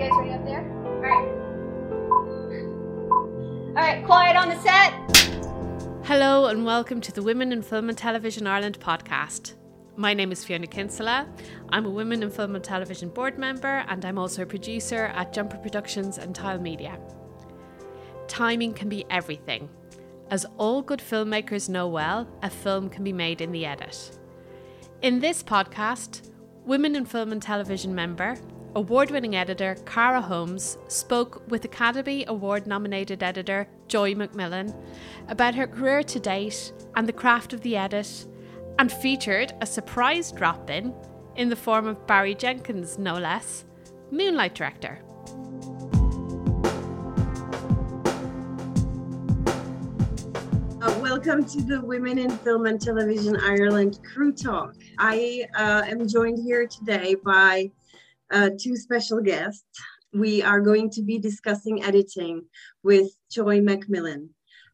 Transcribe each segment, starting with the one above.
guys ready up there? All right. All right, quiet on the set. Hello and welcome to the Women in Film and Television Ireland podcast. My name is Fiona Kinsella. I'm a Women in Film and Television board member and I'm also a producer at Jumper Productions and Tile Media. Timing can be everything. As all good filmmakers know well, a film can be made in the edit. In this podcast, Women in Film and Television member, award winning editor Cara Holmes spoke with Academy Award nominated editor Joi McMillon about her career to date and the craft of the edit, and featured a surprise drop in in the form of Barry Jenkins, no less, Moonlight director. welcome to the Women in Film and Television Ireland Crew Talk. I uh, am joined here today by uh, two special guests. We are going to be discussing editing with Joi McMillon,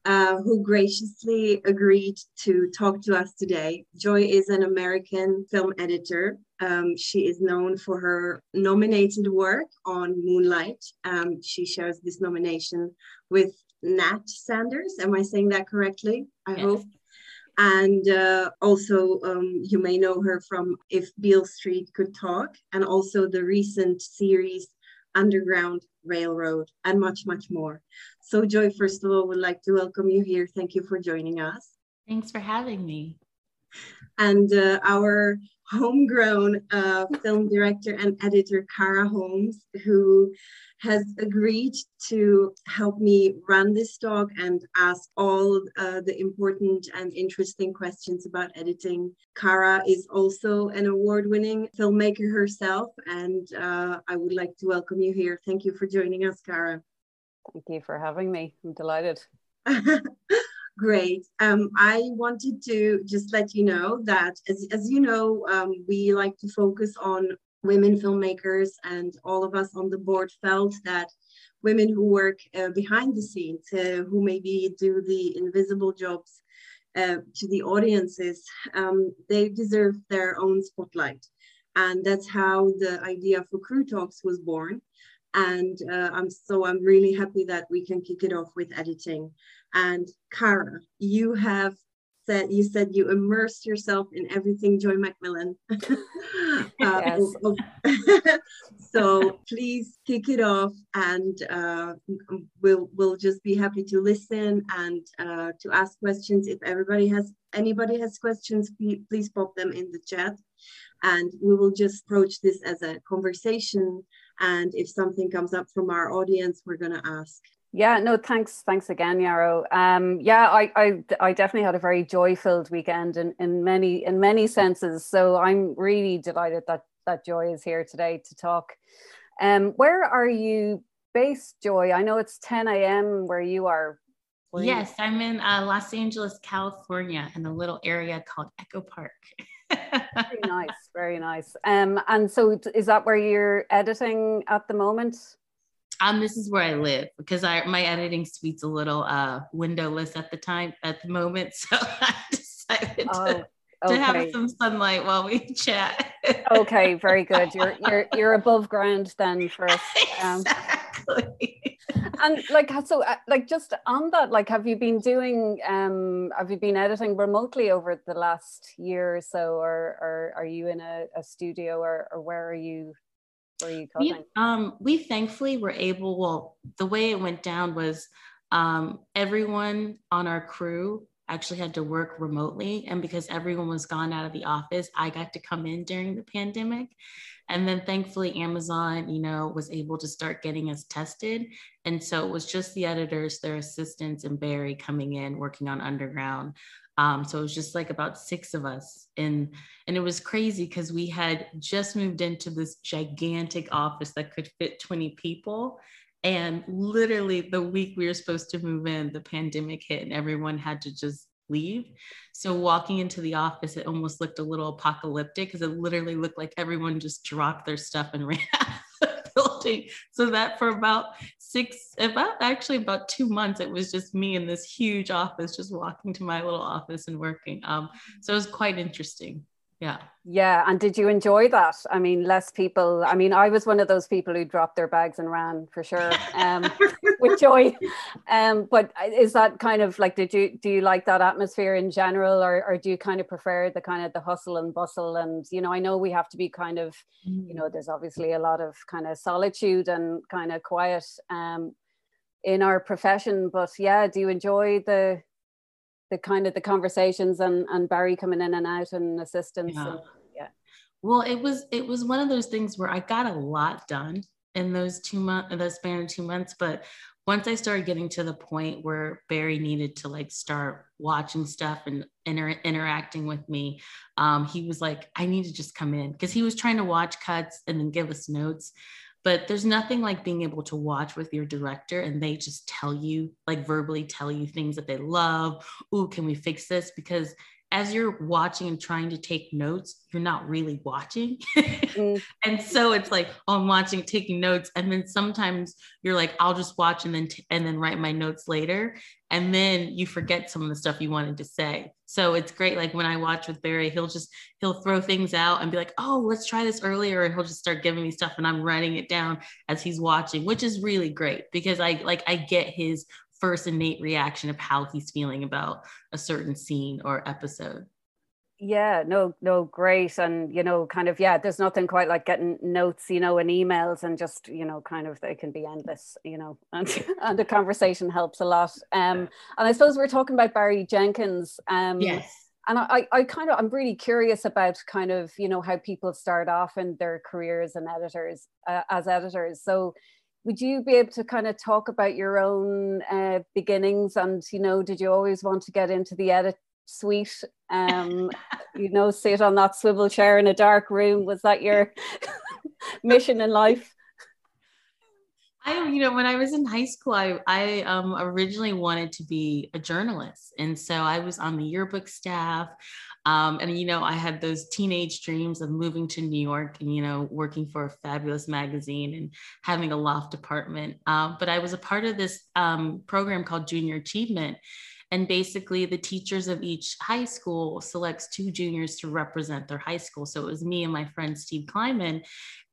uh, who graciously agreed to talk to us today. Joi is an American film editor. Um, she is known for her nominated work on Moonlight. Um, she shares this nomination with Nat Sanders. Am I saying that correctly? I yes. hope. And uh, also, um, you may know her from If Beale Street Could Talk, and also the recent series Underground Railroad, and much, much more. So, Joi, first of all, would like to welcome you here. Thank you for joining us. Thanks for having me. And uh, our homegrown uh, film director and editor, Cara Holmes, who has agreed to help me run this talk and ask all uh, the important and interesting questions about editing. Cara is also an award winning filmmaker herself, and uh, I would like to welcome you here. Thank you for joining us, Cara. Thank you for having me. I'm delighted. Great. Um, I wanted to just let you know that, as, as you know, um, we like to focus on women filmmakers and all of us on the board felt that women who work uh, behind the scenes, uh, who maybe do the invisible jobs uh, to the audiences, um, they deserve their own spotlight. And that's how the idea for Crew Talks was born. And uh, I'm so I'm really happy that we can kick it off with editing. And Cara, you have said you said you immersed yourself in everything Joi McMillon. uh, so please kick it off, and uh, we'll we'll just be happy to listen and uh, to ask questions. If everybody has anybody has questions, please pop them in the chat, and we will just approach this as a conversation. And if something comes up from our audience, we're going to ask yeah, no, thanks, thanks again, Yarrow. Um, yeah, I, I, I definitely had a very joy-filled weekend in, in many, in many senses. So I'm really delighted that that Joi is here today to talk. Um, where are you based, Joi? I know it's 10 a.m. where you are. Yes? I'm in uh, Los Angeles, California, in a little area called Echo Park. very nice, very nice. Um, and so is that where you're editing at the moment? Um, this is where I live because I my editing suite's a little uh windowless at the time at the moment. So I decided oh, to, okay. to have some sunlight while we chat. okay, very good. You're you're you're above ground then for us. Um, exactly. and like so uh, like just on that, like have you been doing um have you been editing remotely over the last year or so or or are you in a, a studio or, or where are you were you? We, um, we thankfully were able, well, the way it went down was um, everyone on our crew actually had to work remotely. And because everyone was gone out of the office, I got to come in during the pandemic. And then thankfully, Amazon, you know, was able to start getting us tested. And so it was just the editors, their assistants, and Barry coming in, working on Underground. Um, so it was just like about six of us. And and it was crazy because we had just moved into this gigantic office that could fit 20 people. And literally the week we were supposed to move in, the pandemic hit and everyone had to just leave. So walking into the office, it almost looked a little apocalyptic because it literally looked like everyone just dropped their stuff and ran out of the building. So that for about six, about actually about two months, it was just me in this huge office, just walking to my little office and working. Um, so it was quite interesting. Yeah. Yeah and did you enjoy that? I mean less people i mean i was one of those people who dropped their bags and ran for sure um, with joy. Um, but is that kind of like did you do you like that atmosphere in general or, or do you kind of prefer the kind of the hustle and bustle? And you know i know we have to be kind of you know there's obviously a lot of kind of solitude and kind of quiet um, in our profession. But yeah do you enjoy the the kind of the conversations and and Barry coming in and out and assistance. Yeah. And, yeah. Well, it was it was one of those things where I got a lot done in those two months, in the span of two months. But once I started getting to the point where Barry needed to like start watching stuff and inter- interacting with me, um, he was like, I need to just come in because he was trying to watch cuts and then give us notes but there's nothing like being able to watch with your director and they just tell you like verbally tell you things that they love oh can we fix this because as you're watching and trying to take notes, you're not really watching. mm. And so it's like, oh, I'm watching, taking notes. And then sometimes you're like, I'll just watch and then, t- and then write my notes later. And then you forget some of the stuff you wanted to say. So it's great. Like when I watch with Barry, he'll just, he'll throw things out and be like, oh, let's try this earlier. And he'll just start giving me stuff and I'm writing it down as he's watching, which is really great because I like, I get his first innate reaction of how he's feeling about a certain scene or episode yeah no no great and you know kind of yeah there's nothing quite like getting notes you know and emails and just you know kind of they can be endless you know and and the conversation helps a lot um and i suppose we're talking about barry jenkins um yes. and I, I kind of i'm really curious about kind of you know how people start off in their careers and editors uh, as editors so would you be able to kind of talk about your own uh, beginnings and you know did you always want to get into the edit suite um you know sit on that swivel chair in a dark room was that your mission in life I, you know, when I was in high school, I, I um, originally wanted to be a journalist. And so I was on the yearbook staff. Um, and, you know, I had those teenage dreams of moving to New York and, you know, working for a fabulous magazine and having a loft apartment. Um, but I was a part of this um, program called Junior Achievement. And basically, the teachers of each high school selects two juniors to represent their high school. So it was me and my friend Steve Kleiman.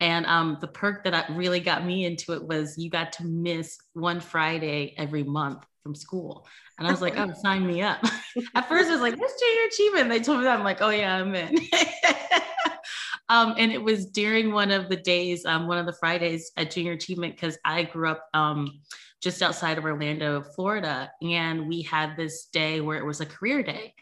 And um, the perk that really got me into it was you got to miss one Friday every month from school. And I was like, oh, sign me up. At first, I was like, what's junior achievement? They told me that. I'm like, oh, yeah, I'm in. um, and it was during one of the days, um, one of the Fridays at junior achievement, because I grew up um, just outside of Orlando, Florida. And we had this day where it was a career day.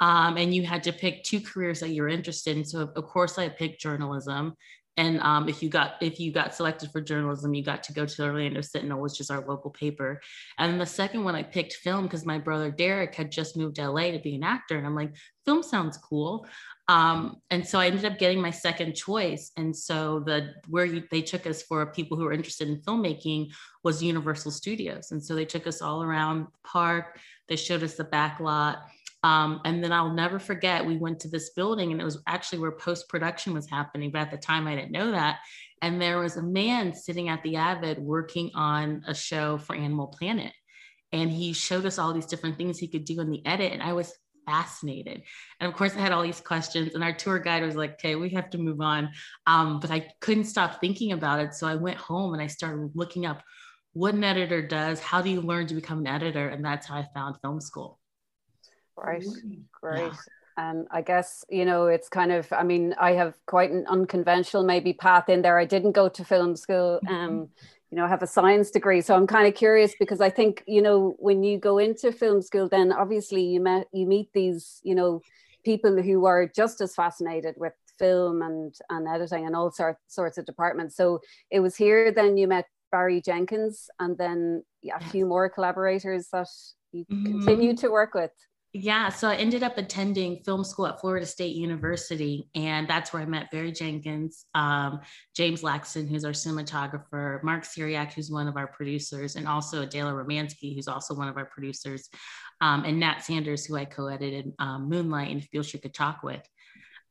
Um, and you had to pick two careers that you're interested in. So, of course, I picked journalism and um, if you got if you got selected for journalism you got to go to the orlando sentinel which is our local paper. And the second one i picked film because my brother derek had just moved to la to be an actor. And i'm like film sounds cool. Um, and so i ended up getting my second choice. And so the where you, they took us for people who were interested in filmmaking was universal studios. And so they took us all around the park. They showed us the back lot um, and then I'll never forget, we went to this building and it was actually where post production was happening. But at the time, I didn't know that. And there was a man sitting at the Avid working on a show for Animal Planet. And he showed us all these different things he could do in the edit. And I was fascinated. And of course, I had all these questions. And our tour guide was like, okay, we have to move on. Um, but I couldn't stop thinking about it. So I went home and I started looking up what an editor does. How do you learn to become an editor? And that's how I found film school. Right, great. Yeah. And I guess, you know, it's kind of, I mean, I have quite an unconventional maybe path in there. I didn't go to film school. Um, mm-hmm. you know, I have a science degree. So I'm kind of curious because I think, you know, when you go into film school, then obviously you met you meet these, you know, people who are just as fascinated with film and and editing and all sorts sorts of departments. So it was here then you met Barry Jenkins and then a few more collaborators that you mm-hmm. continue to work with. Yeah, so I ended up attending film school at Florida State University, and that's where I met Barry Jenkins, um, James Laxton, who's our cinematographer, Mark Ceryak, who's one of our producers, and also Adele Romanski, who's also one of our producers, um, and Nat Sanders, who I co-edited um, Moonlight and Beale Street Could Talk with.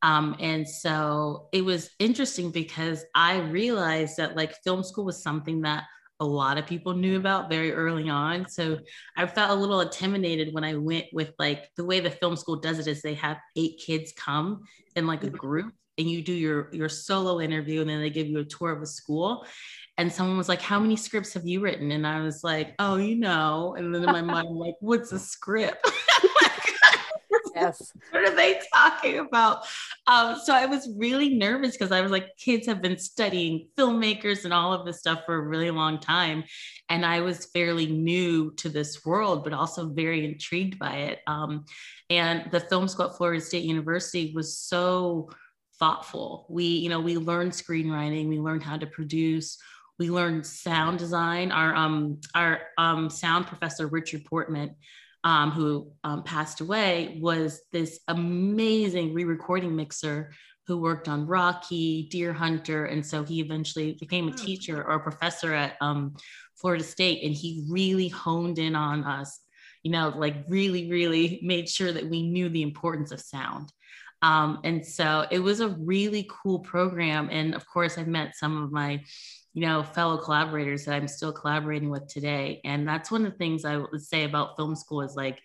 Um, and so it was interesting because I realized that like film school was something that a lot of people knew about very early on. So I felt a little intimidated when I went with like the way the film school does it is they have eight kids come in like a mm-hmm. group and you do your your solo interview and then they give you a tour of a school. And someone was like how many scripts have you written? And i was like oh you know. And then in my mind I'm like what's a script yes. What are they talking about? Um, so i was really nervous because i was like kids have been studying filmmakers and all of this stuff for a really long time. And i was fairly new to this world but also very intrigued by it. Um, and the film school at florida state university was so thoughtful. We you know we learned screenwriting we learned how to produce we learned sound design. Our um our um sound professor richard portman um, who um, passed away, was this amazing re recording mixer who worked on Rocky, Deer Hunter. And so he eventually became a oh, teacher or a professor at um, Florida State. And he really honed in on us, you know, like really, really made sure that we knew the importance of sound. Um, and so it was a really cool program. And of course, I met some of my you know, fellow collaborators that I'm still collaborating with today. And that's one of the things I would say about film school is like,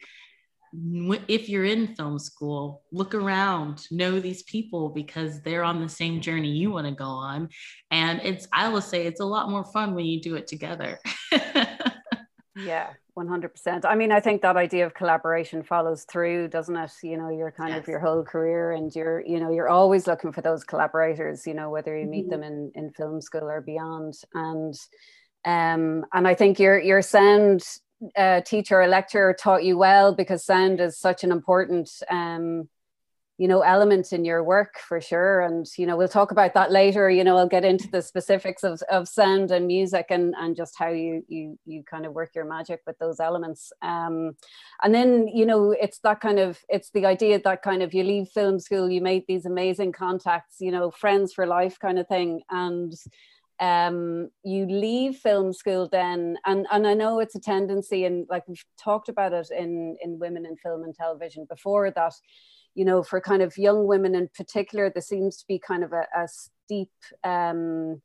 if you're in film school, look around, know these people because they're on the same journey you want to go on. And it's, I will say, it's a lot more fun when you do it together. yeah, 100%. I mean, I think that idea of collaboration follows through, doesn't it? You know, you're kind yes. of your whole career and you're, you know, you're always looking for those collaborators, you know, whether you meet mm-hmm. them in, in film school or beyond. And, um, and I think your, your sound uh, teacher or lecturer taught you well because sound is such an important, um, you know element in your work for sure. And you know we'll talk about that later. You know i'll get into the specifics of, of sound and music and and just how you you you kind of work your magic with those elements. Um and then you know it's that kind of it's the idea that kind of you leave film school you make these amazing contacts you know friends for life kind of thing. And um, you leave film school then. And and i know it's a tendency and like we've talked about it in in women in film and television before that you know, for kind of young women in particular, there seems to be kind of a, a steep um,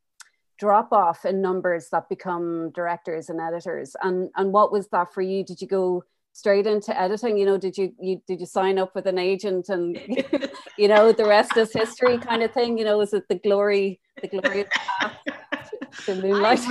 drop off in numbers that become directors and editors. And and what was that for you? Did you go straight into editing? You know, did you, you did you sign up with an agent and you know the rest is history kind of thing? You know, was it the glory the glory? the moonlight.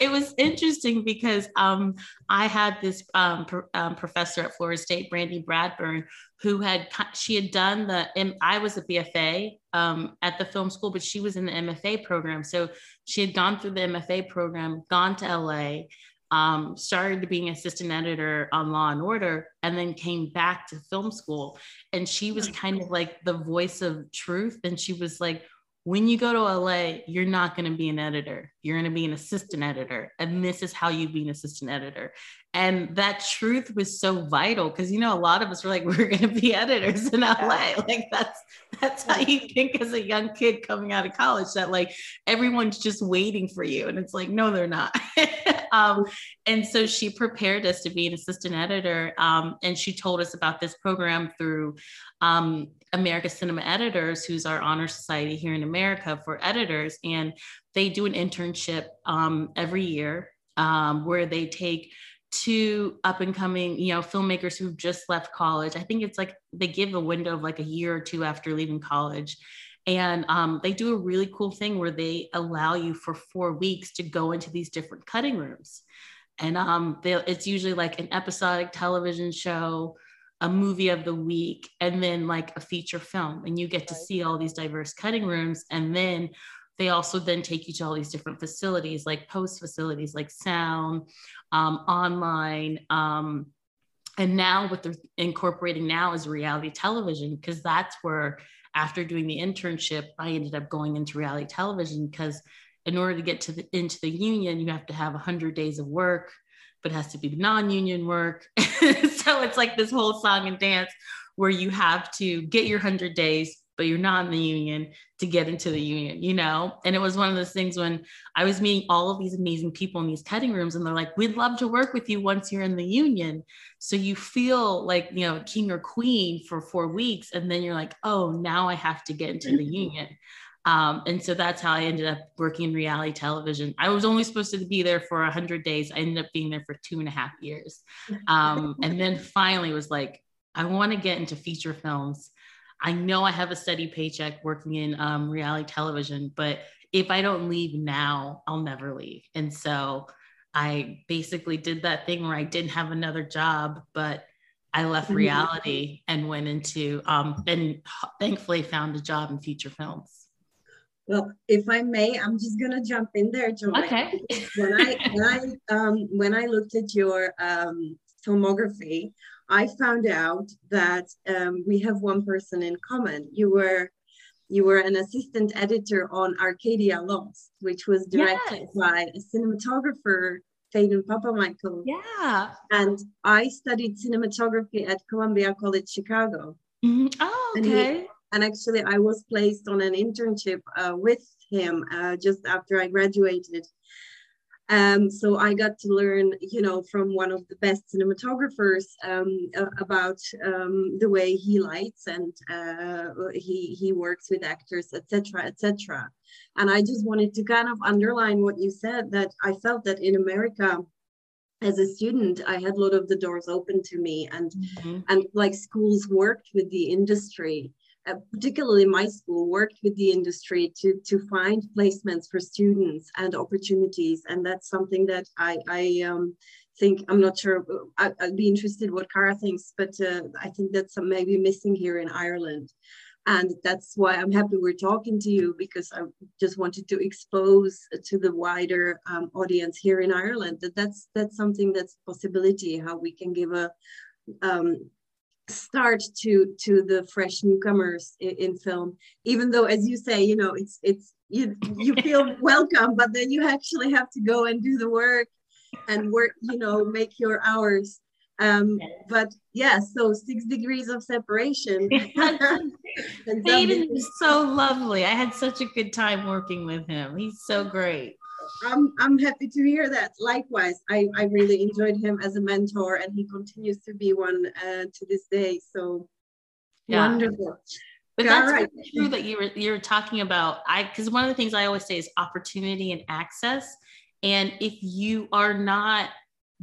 it was interesting because um, I had this um, pr- um, professor at Florida State, Brandy Bradburn, who had she had done the I was a BFA um, at the film school, but she was in the MFA program. So she had gone through the MFA program, gone to LA. Um, started being assistant editor on Law and Order, and then came back to film school. And she was kind of like the voice of truth. And she was like, when you go to LA, you're not going to be an editor. You're going to be an assistant editor. And this is how you be an assistant editor. And that truth was so vital because you know a lot of us were like, we're going to be editors in LA. Like that's that's how you think as a young kid coming out of college that like everyone's just waiting for you, and it's like no, they're not. um, and so she prepared us to be an assistant editor, um, and she told us about this program through um, America Cinema Editors, who's our honor society here in America for editors, and they do an internship um, every year um, where they take two up and coming, you know, filmmakers who've just left college. I think it's like they give a window of like a year or two after leaving college. And um, they do a really cool thing where they allow you for four weeks to go into these different cutting rooms. And um, it's usually like an episodic television show, a movie of the week, and then like a feature film. And you get to see all these diverse cutting rooms. And then they also then take you to all these different facilities like post facilities like sound um, online um, and now what they're incorporating now is reality television because that's where after doing the internship i ended up going into reality television because in order to get to the, into the union you have to have 100 days of work but it has to be non-union work so it's like this whole song and dance where you have to get your 100 days but you're not in the union to get into the union, you know? And it was one of those things when I was meeting all of these amazing people in these cutting rooms, and they're like, we'd love to work with you once you're in the union. So you feel like, you know, king or queen for four weeks. And then you're like, oh, now I have to get into the union. Um, and so that's how I ended up working in reality television. I was only supposed to be there for 100 days. I ended up being there for two and a half years. Um, and then finally was like, I want to get into feature films. I know I have a steady paycheck working in um, reality television, but if I don't leave now, I'll never leave. And so I basically did that thing where I didn't have another job, but I left mm-hmm. reality and went into um, and thankfully found a job in feature films. Well, if I may, I'm just gonna jump in there, Joi. Okay. when I when I um, when I looked at your um, filmography, I found out that um, we have one person in common. You were you were an assistant editor on Arcadia Lost, which was directed yes. by a cinematographer Papamichael. Yeah. And I studied cinematography at Columbia College Chicago. Mm-hmm. Oh, okay. And, actually, I was placed on an internship uh, with him uh, just after I graduated. Um, so I got to learn, you know, from one of the best cinematographers um, about um, the way he lights and uh, he he works with actors, etc., etc. And I just wanted to kind of underline what you said that I felt that in America, as a student, I had a lot of the doors open to me, and mm-hmm. and like schools worked with the industry uh, particularly my school, worked with the industry to, to find placements for students and opportunities. And that's something that I, I um, think, I'm not sure, I, would be interested what Cara thinks, but uh, I think that's maybe missing here in Ireland. And that's why I'm happy we're talking to you because I just wanted to expose to the wider um, audience here in Ireland that that's that's something that's a possibility how we can give a um, start to to the fresh newcomers in, in, film even though as you say you know it's it's you you feel welcome but then you actually have to go and do the work and work you know make your hours. Um but yeah so six degrees of separation. Phedon is so lovely. I had such a good time working with him. He's so great I'm, I'm happy to hear that. Likewise, I, I really enjoyed him as a mentor, and he continues to be one uh, to this day. So yeah. wonderful. But that's right. true that you were you're talking about. I because one of the things I always say is opportunity and access. And if you are not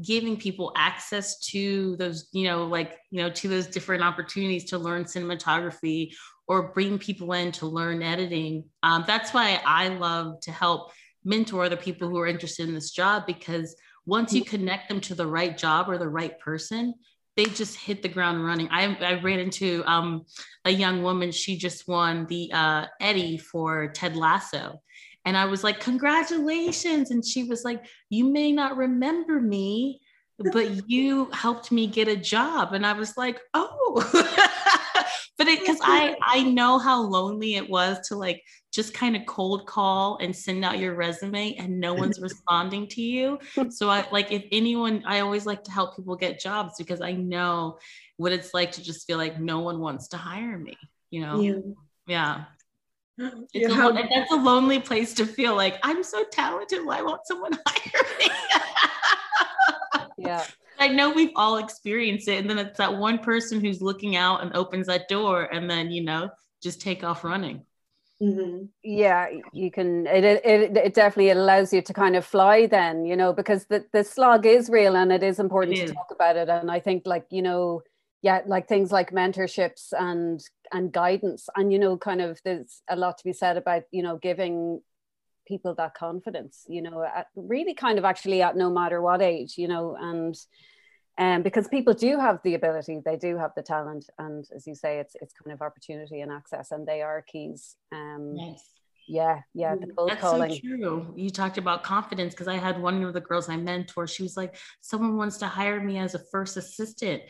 giving people access to those, you know, like you know, to those different opportunities to learn cinematography or bring people in to learn editing, um, that's why I love to help mentor the people who are interested in this job because once you connect them to the right job or the right person, they just hit the ground running. I, I ran into um, a young woman. She just won the uh, Eddie for Ted Lasso. And I was like, congratulations. And she was like, you may not remember me, but you helped me get a job. And I was like, oh, but because I I know how lonely it was to like just kind of cold call and send out your resume and no one's responding to you. So I like if anyone I always like to help people get jobs because I know what it's like to just feel like no one wants to hire me, you know. Yeah. yeah. It's a, that's a lonely place to feel like I'm so talented. Why won't someone hire me? yeah. I know we've all experienced it. And then it's that one person who's looking out and opens that door and then, you know, just take off running. Mm-hmm. Yeah, you can. It, it it definitely allows you to kind of fly then, you know, because the the slog is real and it is important it is. to talk about it. And I think, like you know, yeah, like things like mentorships and and guidance, and you know, kind of there's a lot to be said about you know giving people that confidence, you know, at really kind of actually at no matter what age, you know, and um, because people do have the ability, they do have the talent, and as you say, it's it's kind of opportunity and access, and they are keys. Um, yes. Yeah, yeah, the cold That's calling. so true. You talked about confidence because I had one of the girls I mentor. She was like, "Someone wants to hire me as a first assistant."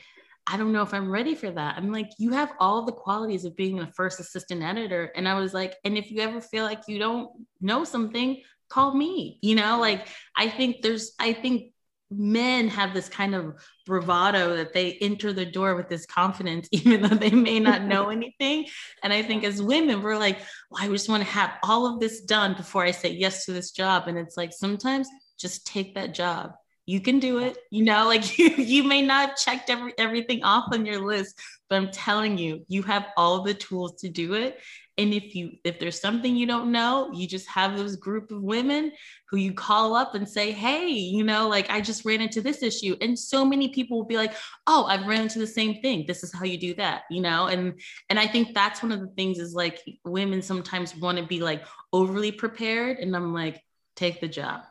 I don't know if I'm ready for that. I'm like, you have all the qualities of being a first assistant editor. And I was like, and if you ever feel like you don't know something, call me. You know, like I think there's, I think men have this kind of bravado that they enter the door with this confidence, even though they may not know anything. And I think as women, we're like, well, I just want to have all of this done before I say yes to this job. And it's like sometimes just take that job you can do it. You know, like you, you may not have checked every, everything off on your list, but I'm telling you, you have all the tools to do it. And if you if there's something you don't know, you just have those group of women who you call up and say, "Hey, you know, like I just ran into this issue." And so many people will be like, "Oh, I've ran into the same thing. This is how you do that." You know? And and I think that's one of the things is like women sometimes want to be like overly prepared and I'm like, "Take the job."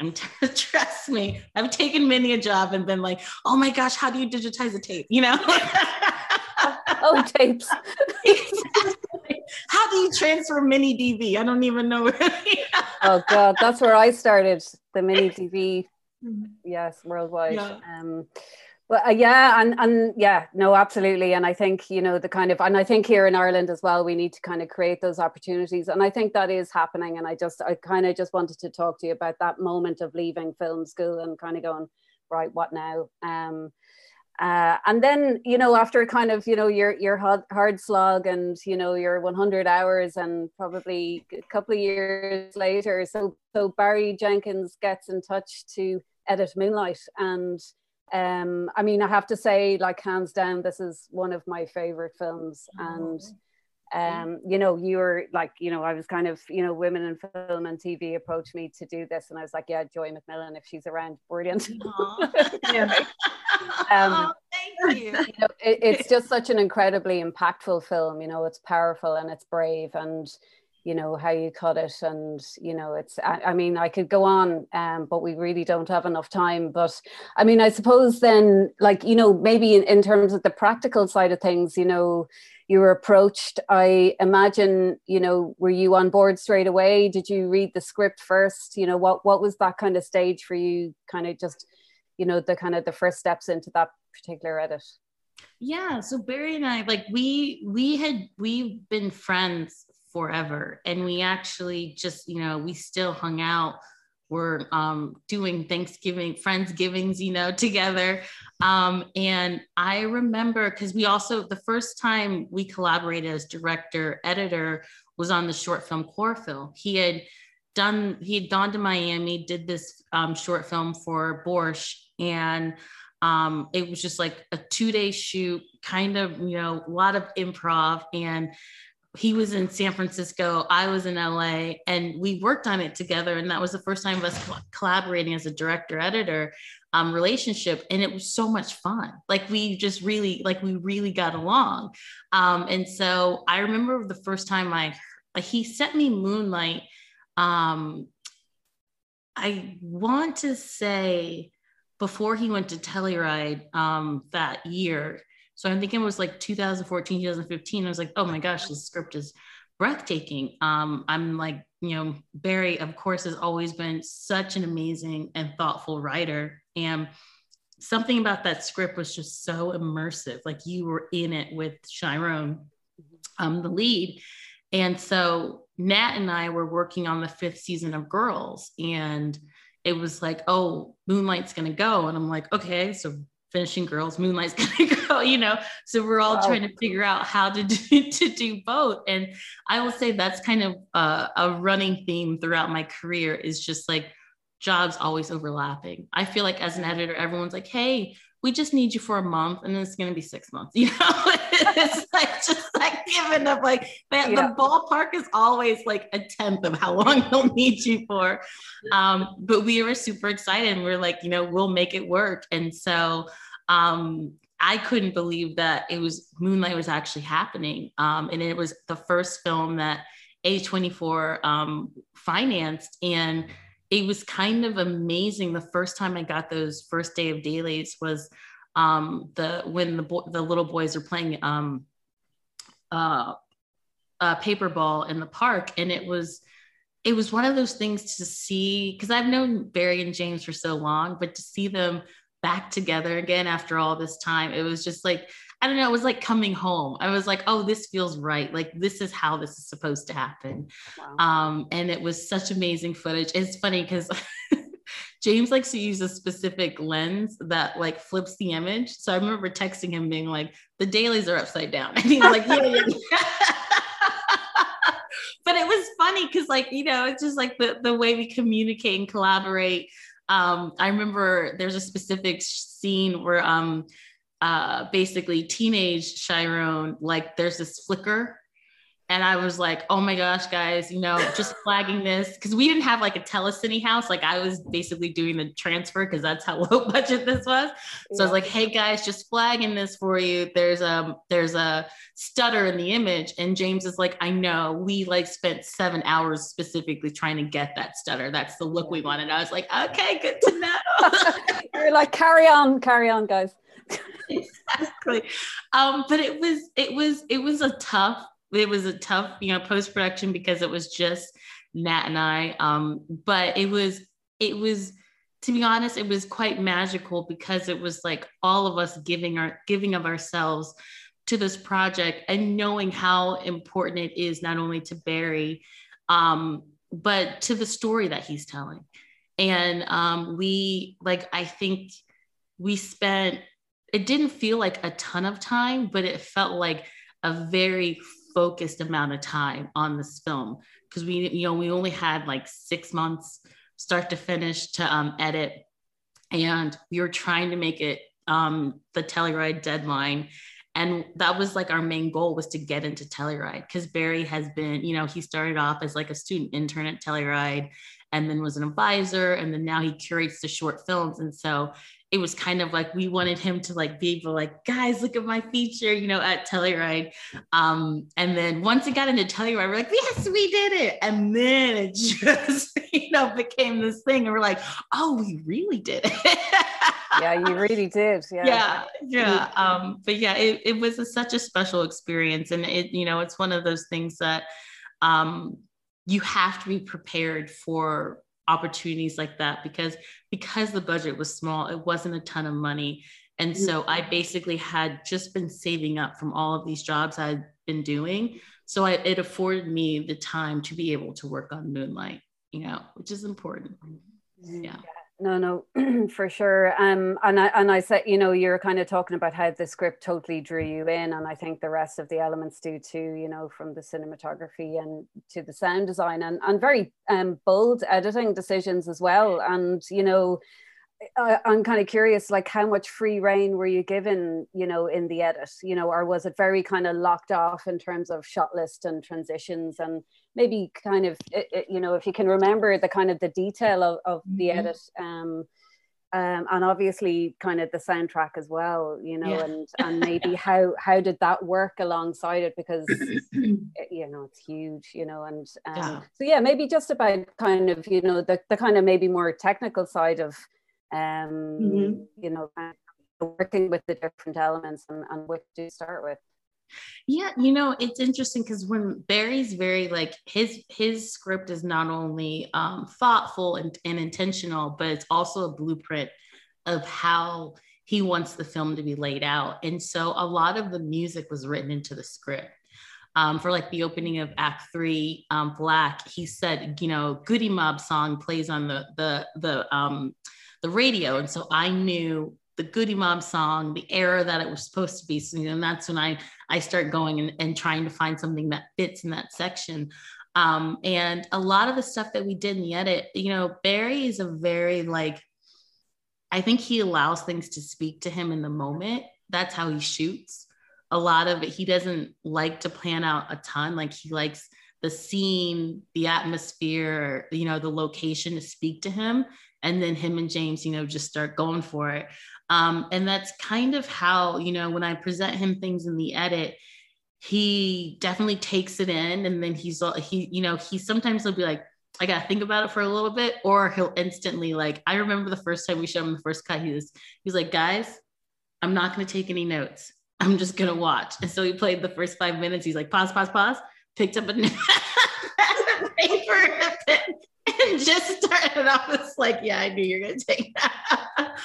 I'm t- trust me. I've taken many a job and been like, "Oh my gosh, how do you digitize a tape?" You know? oh, tapes. How do you transfer mini DV? I don't even know. oh God, that's where I started the mini DV. Yes, worldwide. Yeah. Um, but uh, yeah, and and yeah, no, absolutely. And I think you know the kind of, and I think here in Ireland as well, we need to kind of create those opportunities, and I think that is happening. And I just, I kind of just wanted to talk to you about that moment of leaving film school and kind of going, right, what now? Um, uh, and then you know after kind of you know your your hard, hard slog and you know your 100 hours and probably a couple of years later so so barry jenkins gets in touch to edit moonlight. And um i mean i have to say like hands down this is one of my favorite films. And um you know you were like you know i was kind of you know women in film and tv approached me to do this and i was like yeah joi mcmillon if she's around brilliant. Yeah. um, oh, thank you, you know, it, it's just such an incredibly impactful film you know it's powerful and it's brave and you know how you cut it and you know it's i, I mean i could go on um, but we really don't have enough time. But i mean i suppose then like you know maybe in, in terms of the practical side of things you know you were approached i imagine you know were you on board straight away? Did you read the script first? You know what what was that kind of stage for you kind of just you know the kind of the first steps into that particular edit? Yeah so barry and i like we we had we've been friends forever and we actually just you know we still hung out we're um, doing Thanksgiving, Friendsgivings, you know, together. Um, and I remember because we also, the first time we collaborated as director, editor was on the short film Chlorophyll. He had done, he had gone to Miami, did this um, short film for Borscht, and um, it was just like a two day shoot, kind of, you know, a lot of improv. And he was in San Francisco, I was in LA, and we worked on it together. And that was the first time of us collaborating as a director editor um, relationship. And it was so much fun. Like we just really, like we really got along. Um, and so I remember the first time I, he sent me Moonlight. Um, I want to say before he went to Telluride um, that year, so I'm thinking it was like 2014, 2015. I was like, oh my gosh, this script is breathtaking. Um, I'm like, you know, Barry, of course, has always been such an amazing and thoughtful writer. And something about that script was just so immersive. Like you were in it with Chiron, um, the lead. And so Nat and I were working on the fifth season of Girls. And it was like, oh, Moonlight's going to go. And I'm like, okay, so finishing girls moonlight's gonna go you know? So we're all wow. trying to figure out how to do to do both. And i will say that's kind of a, a running theme throughout my career is just like jobs always overlapping. I feel like as an editor everyone's like hey we just need you for a month and then it's going to be six months you know it's like just like giving up like the, yeah. the ballpark is always like a tenth of how long they'll need you for um, but we were super excited and we are like you know we'll make it work and so um, I couldn't believe that it was Moonlight was actually happening. Um, and it was the first film that A24 um, financed. And it was kind of amazing. The first time I got those first day of dailies was um, the when the bo- the little boys are playing um, uh, uh, paper ball in the park, and it was it was one of those things to see because I've known Barry and James for so long, but to see them back together again after all this time. It was just like, I don't know, it was like coming home. I was like, oh, this feels right. Like, this is how this is supposed to happen. Wow. Um, and it was such amazing footage. It's funny because James likes to use a specific lens that like flips the image. So I remember texting him being like, the dailies are upside down. And he's like, yeah, yeah, yeah. but it was funny because like, you know, it's just like the, the way we communicate and collaborate um, I remember there's a specific scene where um, uh, basically teenage Chiron, like there's this flicker and I was like, oh my gosh, guys, you know, just flagging this because we didn't have like a telecine house. Like I was basically doing the transfer because that's how low budget this was. So yeah. I was like, hey guys, just flagging this for you. There's a there's a stutter in the image. And James is like, I know we like spent seven hours specifically trying to get that stutter. That's the look we wanted. I was like, okay, good to know. You're like, carry on, carry on, guys. exactly. Um, but it was it was it was a tough it was a tough, you know, post production because it was just Nat and I. Um, but it was, it was, to be honest, it was quite magical because it was like all of us giving our giving of ourselves to this project and knowing how important it is not only to Barry, um, but to the story that he's telling. And um, we like, I think we spent. It didn't feel like a ton of time, but it felt like a very focused amount of time on this film. Because we you know we only had like six months start to finish to um, edit. And we were trying to make it um, the telluride deadline. And that was like our main goal was to get into telluride. Because barry has been you know he started off as like a student intern at telluride and then was an advisor. And then now he curates the short films. And so it was kind of like we wanted him to like be able like guys look at my feature you know at telluride. Um and then once it got into telluride we're like yes we did it! And then it just you know became this thing and we're like oh we really did it. Yeah you really did yeah. Yeah yeah um but yeah it, it was a, such a special experience and it you know it's one of those things that um you have to be prepared for opportunities like that because because the budget was small it wasn't a ton of money. And so mm-hmm. i basically had just been saving up from all of these jobs i'd been doing. So I, it afforded me the time to be able to work on moonlight you know which is important. Mm-hmm. Yeah no no for sure. Um and i and i said you know you're kind of talking about how the script totally drew you in and i think the rest of the elements do too you know from the cinematography and to the sound design and and very um bold editing decisions as well. And you know I, am kind of curious, like how much free reign were you given, you know, in the edit, you know, or was it very kind of locked off in terms of shot list and transitions and maybe kind of, it, it, you know, if you can remember the kind of the detail of, of mm-hmm. the edit, um, um, and obviously kind of the soundtrack as well, you know, yeah. and and maybe how how did that work alongside it because you know it's huge, you know, and um, yeah. so yeah, maybe just about kind of you know the the kind of maybe more technical side of um, mm-hmm. you know, working with the different elements and, and what you start with? Yeah, you know, it's interesting because when Barry's very like his his script is not only um, thoughtful and, and intentional, but it's also a blueprint of how he wants the film to be laid out. And so a lot of the music was written into the script. Um, for like the opening of Act Three, um, Black, he said, you know, Goodie Mob song plays on the the the um, the radio. And so I knew the Goodie Mob song, the era that it was supposed to be. So, and that's when I I start going and, and trying to find something that fits in that section. Um, and a lot of the stuff that we did in the edit, you know, Barry is a very like, I think he allows things to speak to him in the moment. That's how he shoots. A lot of it, he doesn't like to plan out a ton. Like he likes the scene, the atmosphere, you know, the location to speak to him and then him and James, you know, just start going for it. Um, and that's kind of how, you know, when I present him things in the edit, he definitely takes it in and then he's he you know he sometimes he'll be like i gotta think about it for a little bit or he'll instantly like i remember the first time we showed him the first cut he was he's like guys i'm not gonna take any notes. I'm just gonna watch. And so he played the first five minutes. He's like pause pause pause picked up a paper and just started off. It's like, yeah, I knew you're gonna take that.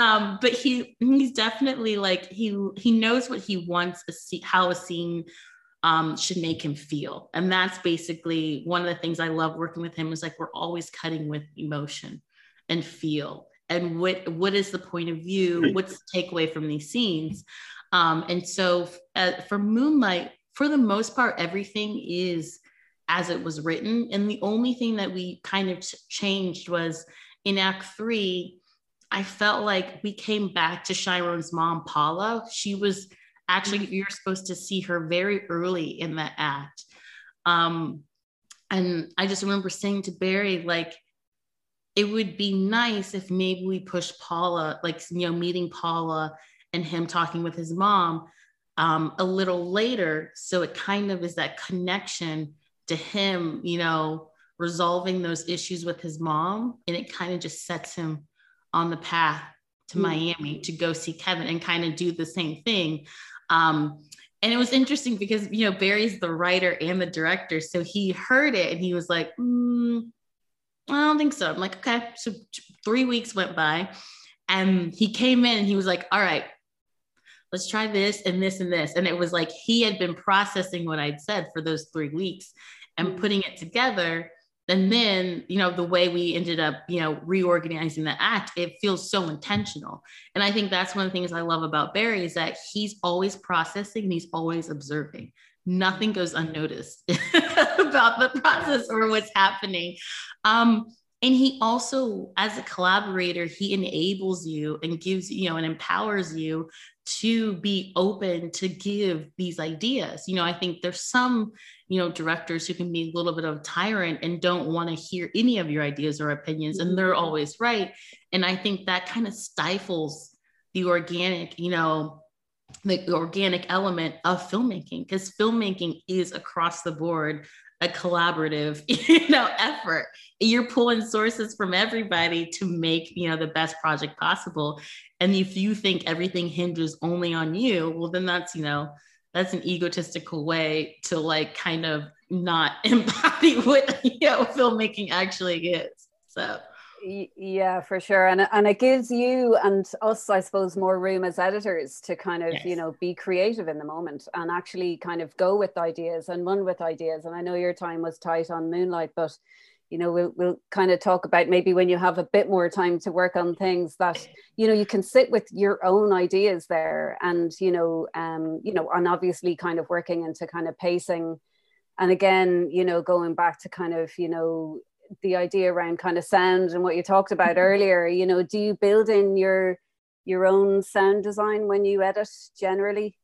Um, but he he's definitely like he he knows what he wants a see how a scene um, should make him feel. And that's basically one of the things I love working with him is like we're always cutting with emotion and feel. And what what is the point of view? What's the takeaway from these scenes? Um, and so uh, for Moonlight, for the most part, everything is as it was written. And the only thing that we kind of ch- changed was in Act Three, I felt like we came back to Chiron's mom, Paula. She was actually you're supposed to see her very early in the act. Um, and I just remember saying to Barry, like, it would be nice if maybe we push Paula, like, you know, meeting Paula and him talking with his mom um, a little later. So it kind of is that connection to him, you know, resolving those issues with his mom. And it kind of just sets him on the path to mm-hmm. Miami to go see Kevin and kind of do the same thing. Um, and it was interesting because you know Barry's the writer and the director, so he heard it and he was like, mm, "I don't think so." I'm like, "Okay." So three weeks went by, and he came in and he was like, "All right, let's try this and this and this," and it was like he had been processing what I'd said for those three weeks and mm. putting it together and then you know the way we ended up you know reorganizing the act it feels so intentional. And i think that's one of the things i love about barry is that he's always processing and he's always observing. Nothing goes unnoticed about the process or what's happening. Um, and he also as a collaborator he enables you and gives you know and empowers you to be open to give these ideas you know i think there's some you know directors who can be a little bit of a tyrant and don't want to hear any of your ideas or opinions and they're mm-hmm. always right and i think that kind of stifles the organic you know the organic element of filmmaking because filmmaking is across the board a collaborative you know effort. You're pulling sources from everybody to make you know the best project possible. And if you think everything hinges only on you well then that's you know that's an egotistical way to like kind of not embody what you know filmmaking actually is. So yeah for sure and, and it gives you and us i suppose more room as editors to kind of yes. you know be creative in the moment and actually kind of go with ideas and run with ideas and i know your time was tight on moonlight but you know we'll, we'll kind of talk about maybe when you have a bit more time to work on things that you know you can sit with your own ideas there and you know um you know and obviously kind of working into kind of pacing and again you know going back to kind of you know the idea around kind of sound and what you talked about mm-hmm. earlier you know do you build in your your own sound design when you edit generally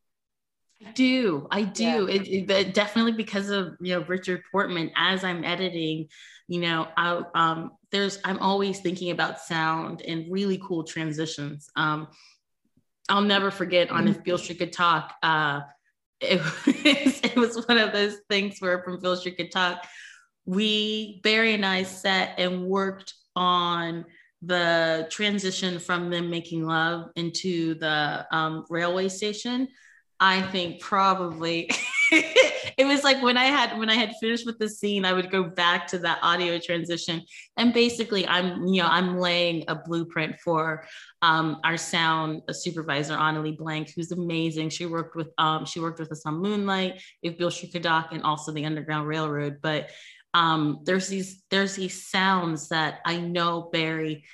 I do. I do. Yeah. It, it, definitely because of you know Richard Portman. As I'm editing, you know, I um there's I'm always thinking about sound and really cool transitions. Um, I'll never forget on if Beale Street could talk. Uh, it was, it was one of those things where from Beale Street could talk, we Barry and I sat and worked on the transition from them making love into the um, railway station I think probably it was like when I had when I had finished with the scene, I would go back to that audio transition, and basically, I'm you know I'm laying a blueprint for um, our sound supervisor Onnalee Blank, who's amazing. She worked with um, she worked with us on Moonlight, if Could Talk, and also the Underground Railroad. But um, there's these there's these sounds that I know Barry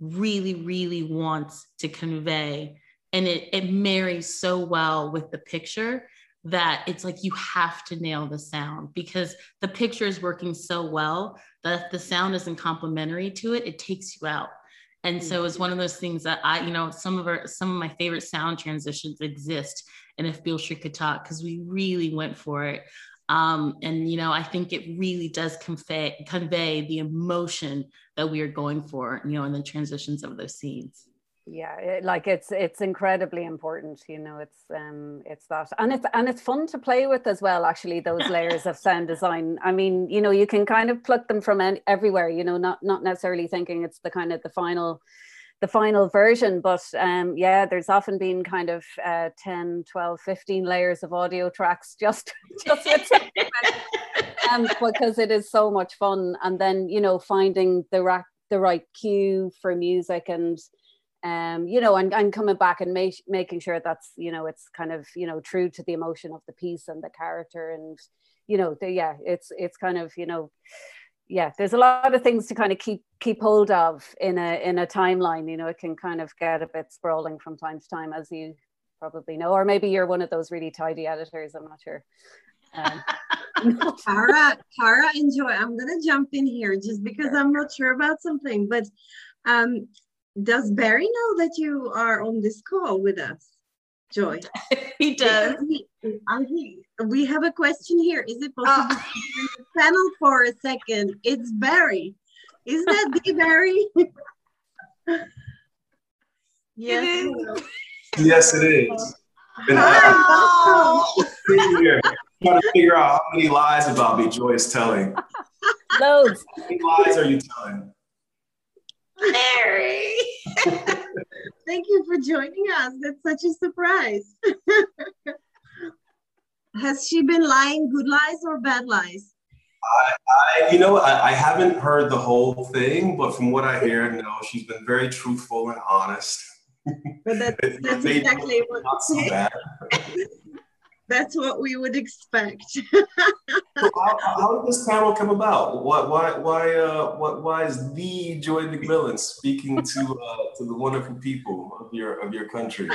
really really wants to convey and it, it marries so well with the picture that it's like you have to nail the sound because the picture is working so well that if the sound isn't complementary to it, it takes you out. And so it's one of those things that I, you know, some of our some of my favorite sound transitions exist and if Beale Street could talk, because we really went for it. Um, and you know, I think it really does convey convey the emotion that we are going for, you know, in the transitions of those scenes. Yeah it, like it's it's incredibly important you know it's um it's that. And it's and it's fun to play with as well actually those layers of sound design. I mean you know you can kind of pluck them from any, everywhere you know not not necessarily thinking it's the kind of the final the final version but um yeah there's often been kind of uh 10 12 15 layers of audio tracks just just um, because it is so much fun. And then you know finding the rack the right cue for music and um, you know, and, and coming back and making sure that's, you know, it's kind of, you know, true to the emotion of the piece and the character and, you know, the, yeah, it's, it's kind of, you know, yeah, there's a lot of things to kind of keep, keep hold of in a, in a timeline, you know, it can kind of get a bit sprawling from time to time, as you probably know, or maybe you're one of those really tidy editors, I'm not sure. Um, Tara, Tara, enjoy. I'm gonna jump in here just because I'm not sure about something, but Um, does Barry know that you are on this call with us, Joi? he does. He, I we have a question here. Is it possible ah. to the panel for a second? It's Barry. Is that the Barry? yes. hello. Yes, it is. Been Hi, welcome. sitting here trying to figure out how many lies about me Joi is telling. Loads. How many lies are you telling? Mary. Thank you for joining us. That's such a surprise. Has she been lying good lies or bad lies? I, you know, I, I haven't heard the whole thing, but from what I hear, no, she's been very truthful and honest. But that's, that's exactly what so bad. that's what we would expect. So how, how did this panel come about? Why, why, why, uh, what, why is the Joi McMillon speaking to uh, to the wonderful people of your of your country?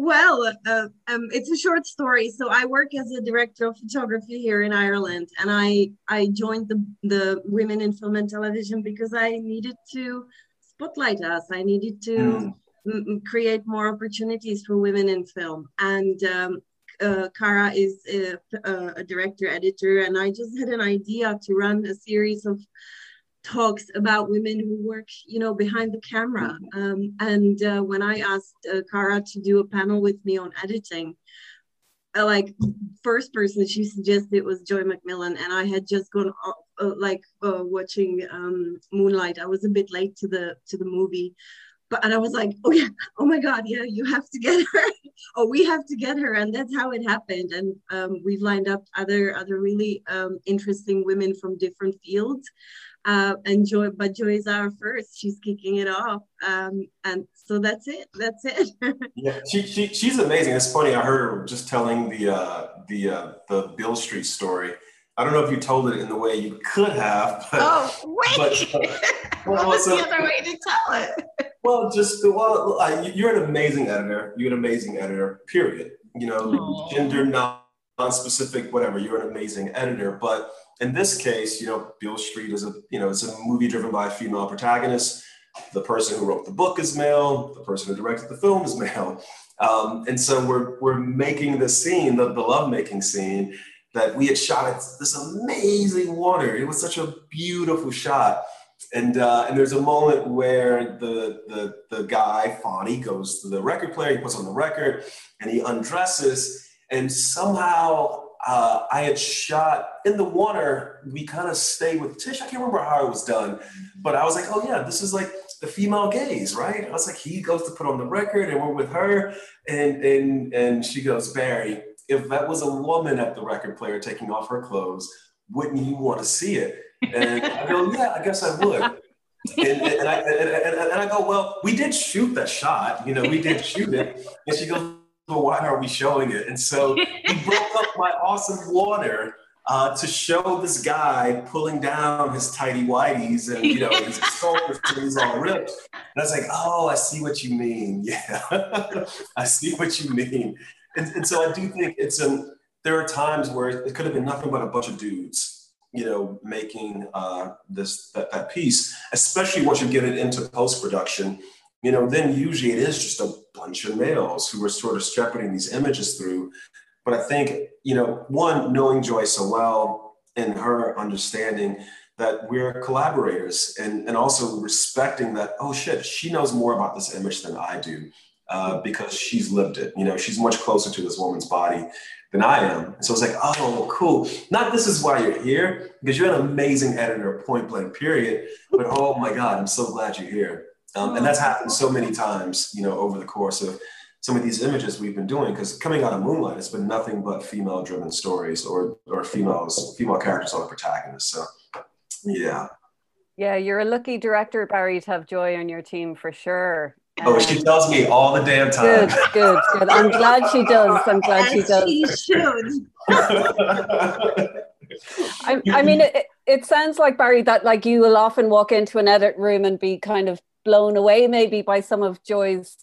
Well, uh, um, it's a short story. So I work as a director of photography here in Ireland, and I I joined the the Women in Film and Television because I needed to spotlight us. I needed to Mm. m- create more opportunities for women in film. And um, uh, Cara is a, a director editor, and I just had an idea to run a series of talks about women who work, you know, behind the camera. Um, and uh, when I asked uh, Cara to do a panel with me on editing, uh, like first person she suggested was Joi McMillon, and I had just gone uh, uh, like uh, watching um, Moonlight. I was a bit late to the to the movie, but and I was like, oh yeah, oh my god, yeah, you have to get her, oh we have to get her, and that's how it happened. And um, we've lined up other other really um, interesting women from different fields. Uh, and Joi, but Joi is our first. She's kicking it off, um, and so that's it. That's it. Yeah, she, she she's amazing. It's funny. I heard her just telling the uh, the uh, the Beale Street story. I don't know if you told it in the way you could have, but Oh, wait. But, what well, was so- the other way to tell it? well, just well, I, you're an amazing editor. You're an amazing editor. Period. You know, Aw. gender non non-specific, whatever. You're an amazing editor. But in this case, you know, Beale Street is a you know it's a movie driven by a female protagonist. The person who wrote the book is male. The person who directed the film is male. Um, and so we're we're making the scene, the, the lovemaking scene, that we had shot at this amazing water. It was such a beautiful shot. And uh, and there's a moment where the the the guy Fonny goes to the record player. He puts on the record, and he undresses. And somehow uh, I had shot in the water. We kind of stayed with Tish. I can't remember how it was done, but I was like, oh yeah, this is like the female gaze, right? I was like, he goes to put on the record, and we're with her, and and and she goes, Barry, if that was a woman at the record player taking off her clothes, wouldn't you want to see it? And I go, yeah, I guess I would. And, and, I, and, and, and I go, well, we did shoot that shot, you know, we did shoot it. And she goes, well, why are we showing it? And so he broke up my awesome water uh, to show this guy pulling down his tidy whities and, you know, his shoulders and he's all ripped. And I was like, oh, I see what you mean. Yeah, I see what you mean. And, and so I do think it's an, there are times where it could have been nothing but a bunch of dudes you know, making uh, this that, that piece, especially once you get it into post production, you know, then usually it is just a bunch of males who were sort of shepherding these images through. But I think, you know, one, knowing Joi so well and her understanding that we're collaborators and, and also respecting that, oh shit, she knows more about this image than I do uh, because she's lived it. You know, she's much closer to this woman's body than I am. And so it's like, oh, cool. Not this is why you're here, because you're an amazing editor, point blank, period. But oh my God, I'm so glad you're here. Um, and that's happened so many times, you know, over the course of some of these images we've been doing. Because coming out of Moonlight, it's been nothing but female-driven stories or or females, female characters on the protagonist. So, yeah. Yeah, you're a lucky director, Barry, to have Joi on your team for sure. Oh, she tells me all the damn time. Good, good, good. I'm glad she does. I'm glad she does. she should. I, I mean, it, it sounds like Barry that like you will often walk into an edit room and be kind of blown away, maybe by some of Joi's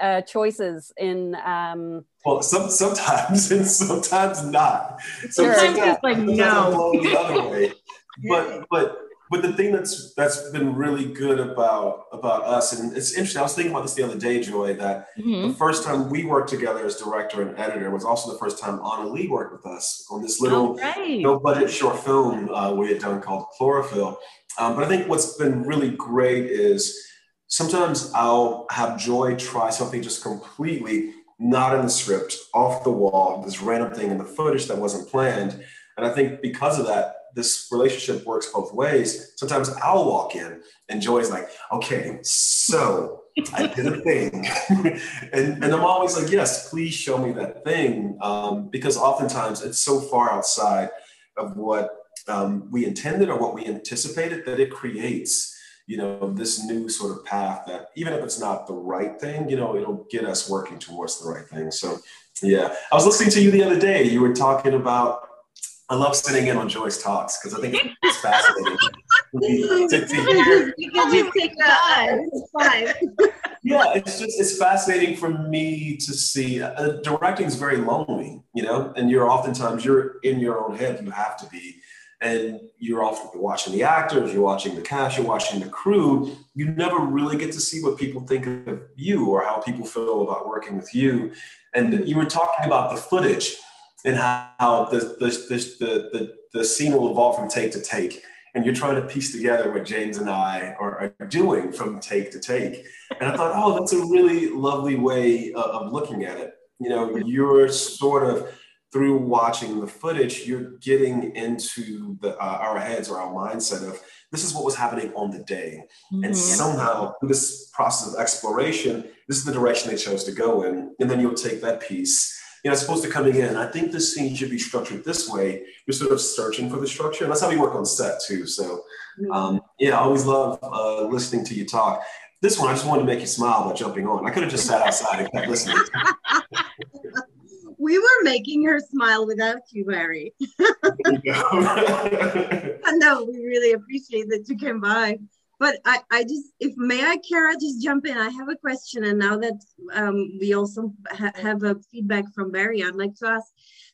uh, choices in. Um, well, some, sometimes and sometimes not. Sometimes yeah. it's like, no. the other way. But but but the thing that's that's been really good about about us, and it's interesting. I was thinking about this the other day, Joi, that mm-hmm. the first time we worked together as director and editor was also the first time Onnalee worked with us on this little right. no budget short film uh, we had done called Chlorophyll. Um, but I think what's been really great is sometimes I'll have Joi try something just completely not in the script, off the wall, this random thing in the footage that wasn't planned. And I think because of that, this relationship works both ways. Sometimes I'll walk in and Joi's like, okay, so I did a thing. and, and I'm always like, yes, please show me that thing. Um, because oftentimes it's so far outside of what um, we intended or what we anticipated that it creates you know this new sort of path that even if it's not the right thing you know it'll get us working towards the right thing so yeah i was listening to you the other day you were talking about I love sitting in on Joi's talks because I think it's fascinating. to, to hear. yeah, it's just it's fascinating for me to see. Uh, directing is very lonely, you know, and you're oftentimes you're in your own head. You have to be, and you're often watching the actors, you're watching the cast, you're watching the crew. You never really get to see what people think of you or how people feel about working with you. And you were talking about the footage and how the, the, the, the, the scene will evolve from take to take. And you're trying to piece together what James and I are, are doing from take to take. And I thought, oh, that's a really lovely way of, of looking at it. You know, you're sort of through watching the footage, you're getting into the, uh, our heads or our mindset of this is what was happening on the day. Mm-hmm. And somehow, through this process of exploration, this is the direction they chose to go in. And then you'll take that piece you know, as opposed to coming in. I think this scene should be structured this way. You're sort of searching for the structure, and that's how we work on set too. So, um, yeah, I always love uh, listening to you talk. This one, I just wanted to make you smile by jumping on. I could have just sat outside and kept listening. we were making her smile without you, Barry. no, we really appreciate that you came by. But I, I just if may I Cara just jump in? I have a question and now that um, we also ha have a feedback from Barry I'd like to ask.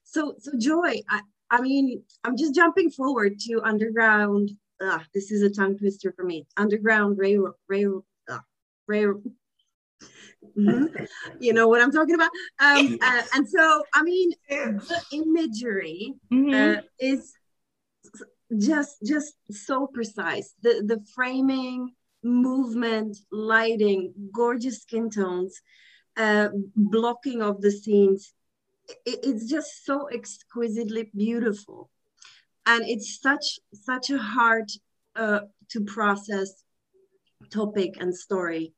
So so Joi I, I mean I'm just jumping forward to underground uh, this is a tongue twister for me underground rail rail uh, rail Mm -hmm. you know what I'm talking about. Um, uh, and so, I mean, the imagery mm -hmm. uh, is just just so precise the the framing movement lighting gorgeous skin tones uh, blocking of the scenes it, it's just so exquisitely beautiful and it's such such a hard uh, to process topic and story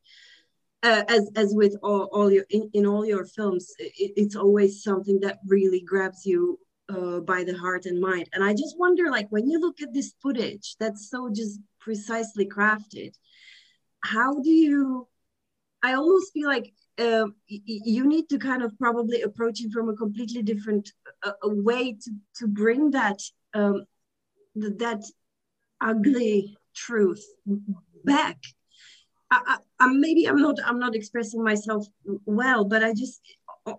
uh, as as with all, all your in, in all your films it, it's always something that really grabs you uh, by the heart and mind. And I just wonder, like, when you look at this footage that's so just precisely crafted, how do you? I almost feel like uh, you need to kind of probably approach it from a completely different uh, way to to bring that um, that ugly truth back. I, I, maybe I'm not I'm not expressing myself well, but I just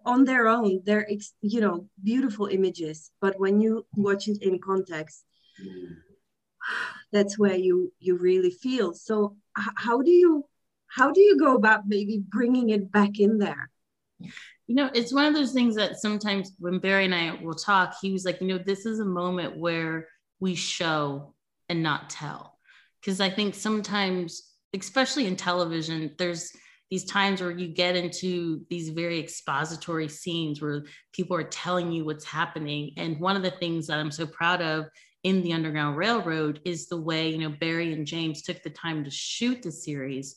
on their own they're you know beautiful images. But when you watch it in context mm. that's where you you really feel. So how do you how do you go about maybe bringing it back in there? You know it's one of those things that sometimes when barry and i will talk he was like you know this is a moment where we show and not tell. Because i think sometimes especially in television there's these times where you get into these very expository scenes where people are telling you what's happening. And one of the things that I'm so proud of in the Underground Railroad is the way, you know, Barry and James took the time to shoot the series.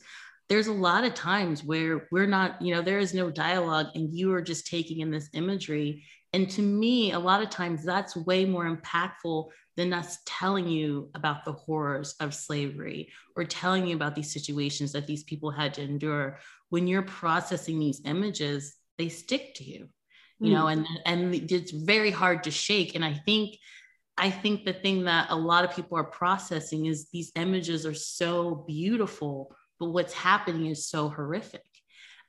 There's a lot of times where we're not, you know, there is no dialogue and you are just taking in this imagery. And to me, a lot of times that's way more impactful than us telling you about the horrors of slavery or telling you about these situations that these people had to endure. When you're processing these images they stick to you you know hmm. and and it's very hard to shake. And i think i think the thing that a lot of people are processing is these images are so beautiful but what's happening is so horrific.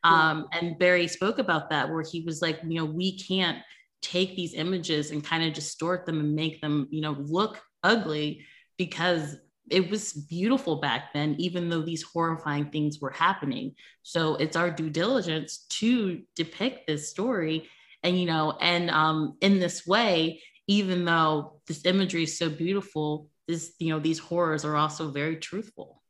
Um, and barry spoke about that where he was like you know we can't take these images and kind of distort them and make them, you know, look ugly because it was beautiful back then, even though these horrifying things were happening. So it's our due diligence to depict this story. And, you know, and um, in this way, even though this imagery is so beautiful, this, you know, these horrors are also very truthful.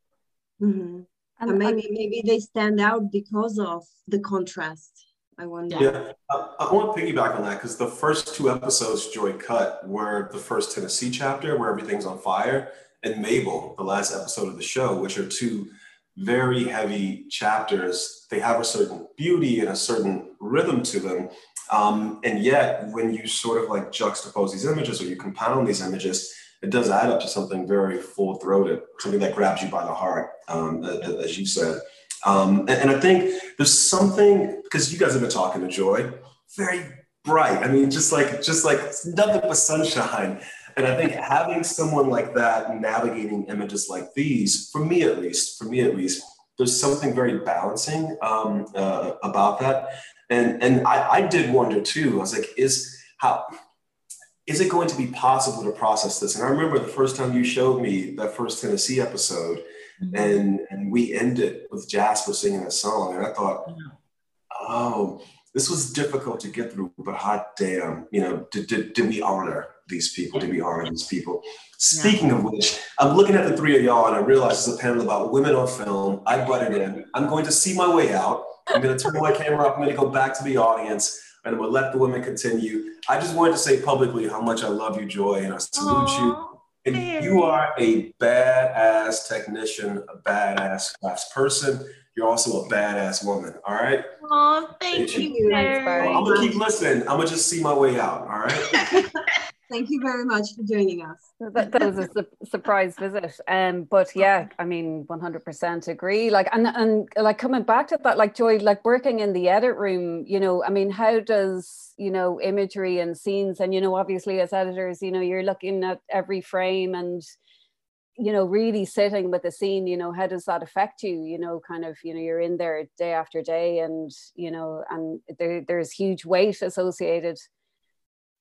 Mm-hmm. And, and maybe, maybe they stand out because of the contrast. I wonder. Yeah, I, I want to piggyback on that because the first two episodes Joi cut were the first Tennessee chapter where everything's on fire, and Mabel, the last episode of the show, which are two very heavy chapters. They have a certain beauty and a certain rhythm to them. Um, and yet, when you sort of like juxtapose these images or you compound these images, it does add up to something very full throated, something that grabs you by the heart, um, as you said. Um, and, and I think there's something, because you guys have been talking to Joi, very bright. I mean, just like, just like nothing but sunshine. And I think having someone like that navigating images like these, for me at least, for me at least, there's something very balancing um, uh, about that. And and I, I did wonder too. I was like, is how is it going to be possible to process this? And I remember the first time you showed me that first Tennessee episode, mm-hmm. and and we ended with Jasper singing a song, and I thought, oh, this was difficult to get through, but hot damn, you know, did, did, did we honor these people? Did we honor these people? Speaking yeah. of which, I'm looking at the three of y'all and I realize it's a panel about women on film. I butted in. I'm going to see my way out. I'm going to turn my camera off. I'm going to go back to the audience and I'm going to let the women continue. I just wanted to say publicly how much I love you, Joi, and I salute Aww, you. And you are a badass technician, a badass crafts person. You're also a badass woman. All right. Oh, thank, thank you. you. I'm gonna keep listening. I'm gonna just see my way out. All right. Thank you very much for joining us. That, that was a su- surprise visit. Um, but yeah, I mean, 100% agree. Like, and, and like coming back to that, like Joi, like working in the edit room, you know, I mean, how does, you know, imagery and scenes and, you know, obviously as editors, you know, you're looking at every frame and, you know, really sitting with the scene, you know, how does that affect you? You know, kind of, you know, you're in there day after day and, you know, and there, there's huge weight associated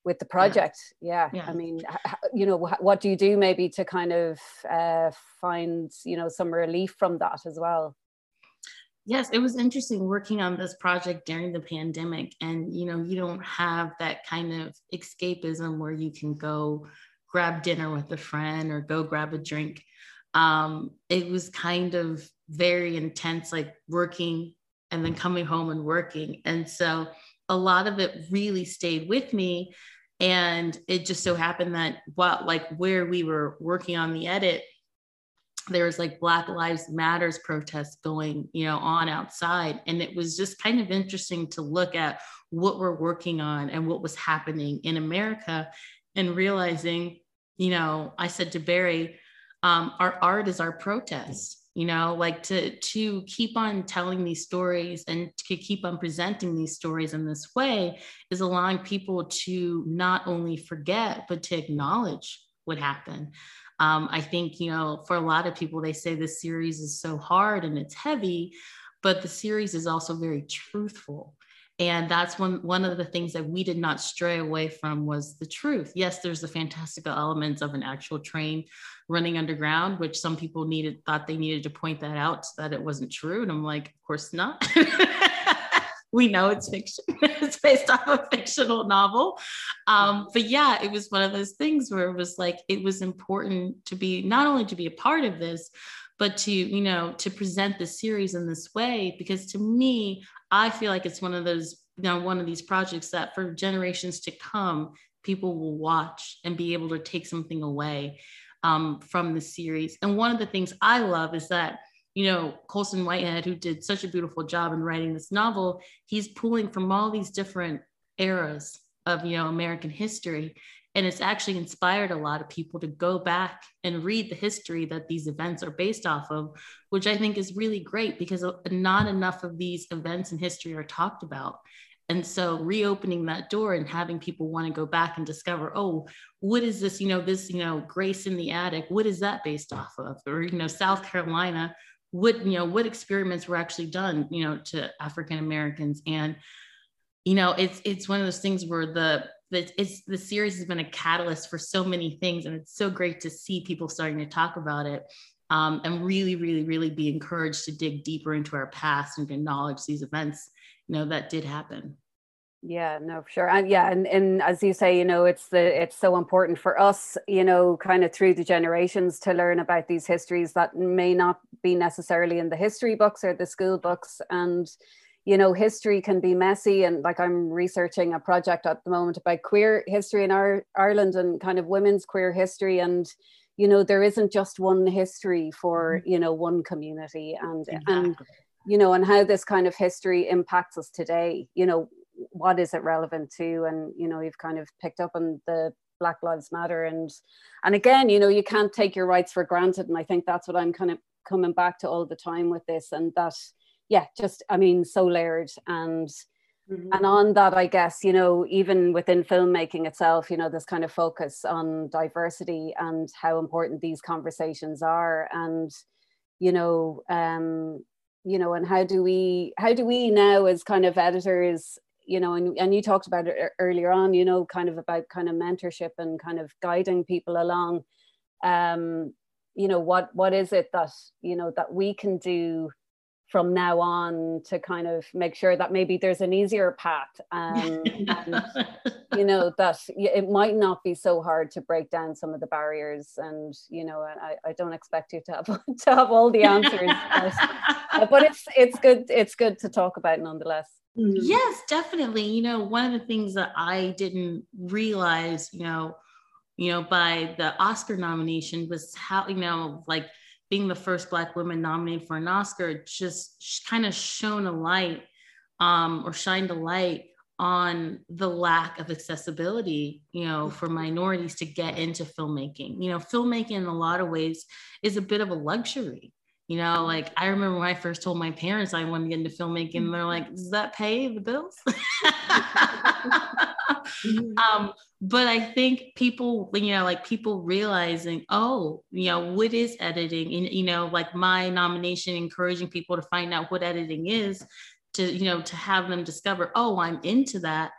with the project. Yeah, yeah. i mean you know what do you do maybe to kind of uh, find you know some relief from that as well? Yes it was interesting working on this project during the pandemic and you know you don't have that kind of escapism where you can go grab dinner with a friend or go grab a drink. Um, it was kind of very intense like working and then coming home and working. And so a lot of it really stayed with me. And it just so happened that what like where we were working on the edit, there was like Black Lives Matters protests going, you know, on outside. And it was just kind of interesting to look at what we're working on and what was happening in America and realizing, you know, I said to Barry, um, our art is our protest you know like to to keep on telling these stories and to keep on presenting these stories in this way is allowing people to not only forget but to acknowledge what happened. Um, i think you know for a lot of people they say this series is so hard and it's heavy but the series is also very truthful and that's one one of the things that we did not stray away from was the truth. Yes there's the fantastical elements of an actual train running underground which some people needed thought they needed to point that out so that it wasn't true. And i'm like of course not. We know it's fiction. It's based off a fictional novel. Um, but yeah it was one of those things where it was like it was important to be not only to be a part of this but to you know to present the series in this way because to me I feel like it's one of those, you know, one of these projects that for generations to come, people will watch and be able to take something away um, from the series. And one of the things I love is that, you know, Colson Whitehead, who did such a beautiful job in writing this novel, he's pulling from all these different eras of, you know, American history and it's actually inspired a lot of people to go back and read the history that these events are based off of, which I think is really great because uh, not enough of these events in history are talked about. And so reopening that door and having people want to go back and discover, oh, what is this, you know, this, you know, Grace in the Attic, what is that based off of? Or, you know, South Carolina, what, you know, what experiments were actually done, you know, to African Americans. And, you know, it's it's one of those things where the that it's the series has been a catalyst for so many things and it's so great to see people starting to talk about it um, and really really really be encouraged to dig deeper into our past and acknowledge these events you know that did happen. Yeah no sure. And yeah and, and as you say you know it's the it's so important for us you know kind of through the generations to learn about these histories that may not be necessarily in the history books or the school books. And you know history can be messy and like i'm researching a project at the moment about queer history in our ireland and kind of women's queer history and you know there isn't just one history for mm-hmm. you know one community and exactly. and you know and how this kind of history impacts us today you know what is it relevant to and you know you've kind of picked up on the black lives matter and and again you know you can't take your rights for granted and i think that's what i'm kind of coming back to all the time with this and that yeah just i mean so layered and mm-hmm. and on that i guess you know even within filmmaking itself you know this kind of focus on diversity and how important these conversations are and you know um you know and how do we how do we now as kind of editors you know, and, and you talked about it earlier on, you know, kind of about kind of mentorship and kind of guiding people along. Um, you know, what what is it that, you know, that we can do from now on to kind of make sure that maybe there's an easier path um, and you know that it might not be so hard to break down some of the barriers and you know I, I don't expect you to have to have all the answers but, but it's it's good it's good to talk about nonetheless Mm-hmm. Yes, definitely. You know, one of the things that I didn't realize, you know, you know, by the Oscar nomination was how, you know, like being the first Black woman nominated for an Oscar just kind of shone a light um, or shined a light on the lack of accessibility, you know, for minorities to get into filmmaking. You know, filmmaking in a lot of ways is a bit of a luxury. You know, like I remember when I first told my parents I wanted to get into filmmaking, they're like, does that pay the bills? um, but I think people, you know, like people realizing, oh, you know, what is editing? And, you know, like my nomination, encouraging people to find out what editing is, to, you know, to have them discover, oh, I'm into that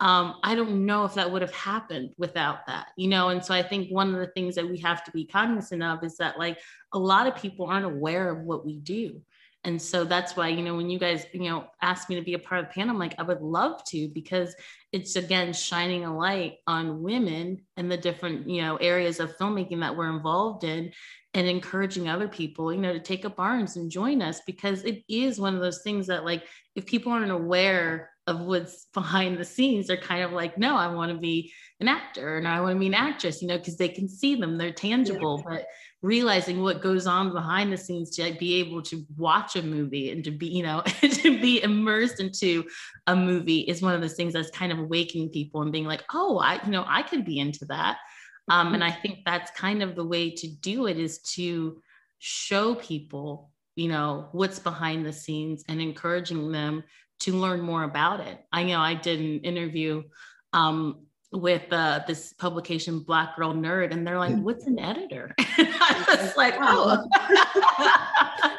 um, I don't know if that would have happened without that, you know. And so I think one of the things that we have to be cognizant of is that like a lot of people aren't aware of what we do. And so that's why, you know, when you guys, you know, asked me to be a part of the panel, I'm like, I would love to because it's again shining a light on women and the different, you know, areas of filmmaking that we're involved in and encouraging other people, you know, to take up arms and join us because it is one of those things that like if people aren't aware of what's behind the scenes they're kind of like no i want to be an actor and i want to be an actress you know because they can see them they're tangible yeah. but realizing what goes on behind the scenes to be able to watch a movie and to be you know to be immersed into a movie is one of those things that's kind of awakening people and being like oh i you know i could be into that um, and i think that's kind of the way to do it is to show people you know what's behind the scenes and encouraging them to learn more about it. I know I did an interview um, with uh, this publication, Black Girl Nerd, and they're like, mm. "What's an editor?" I was like, "Oh."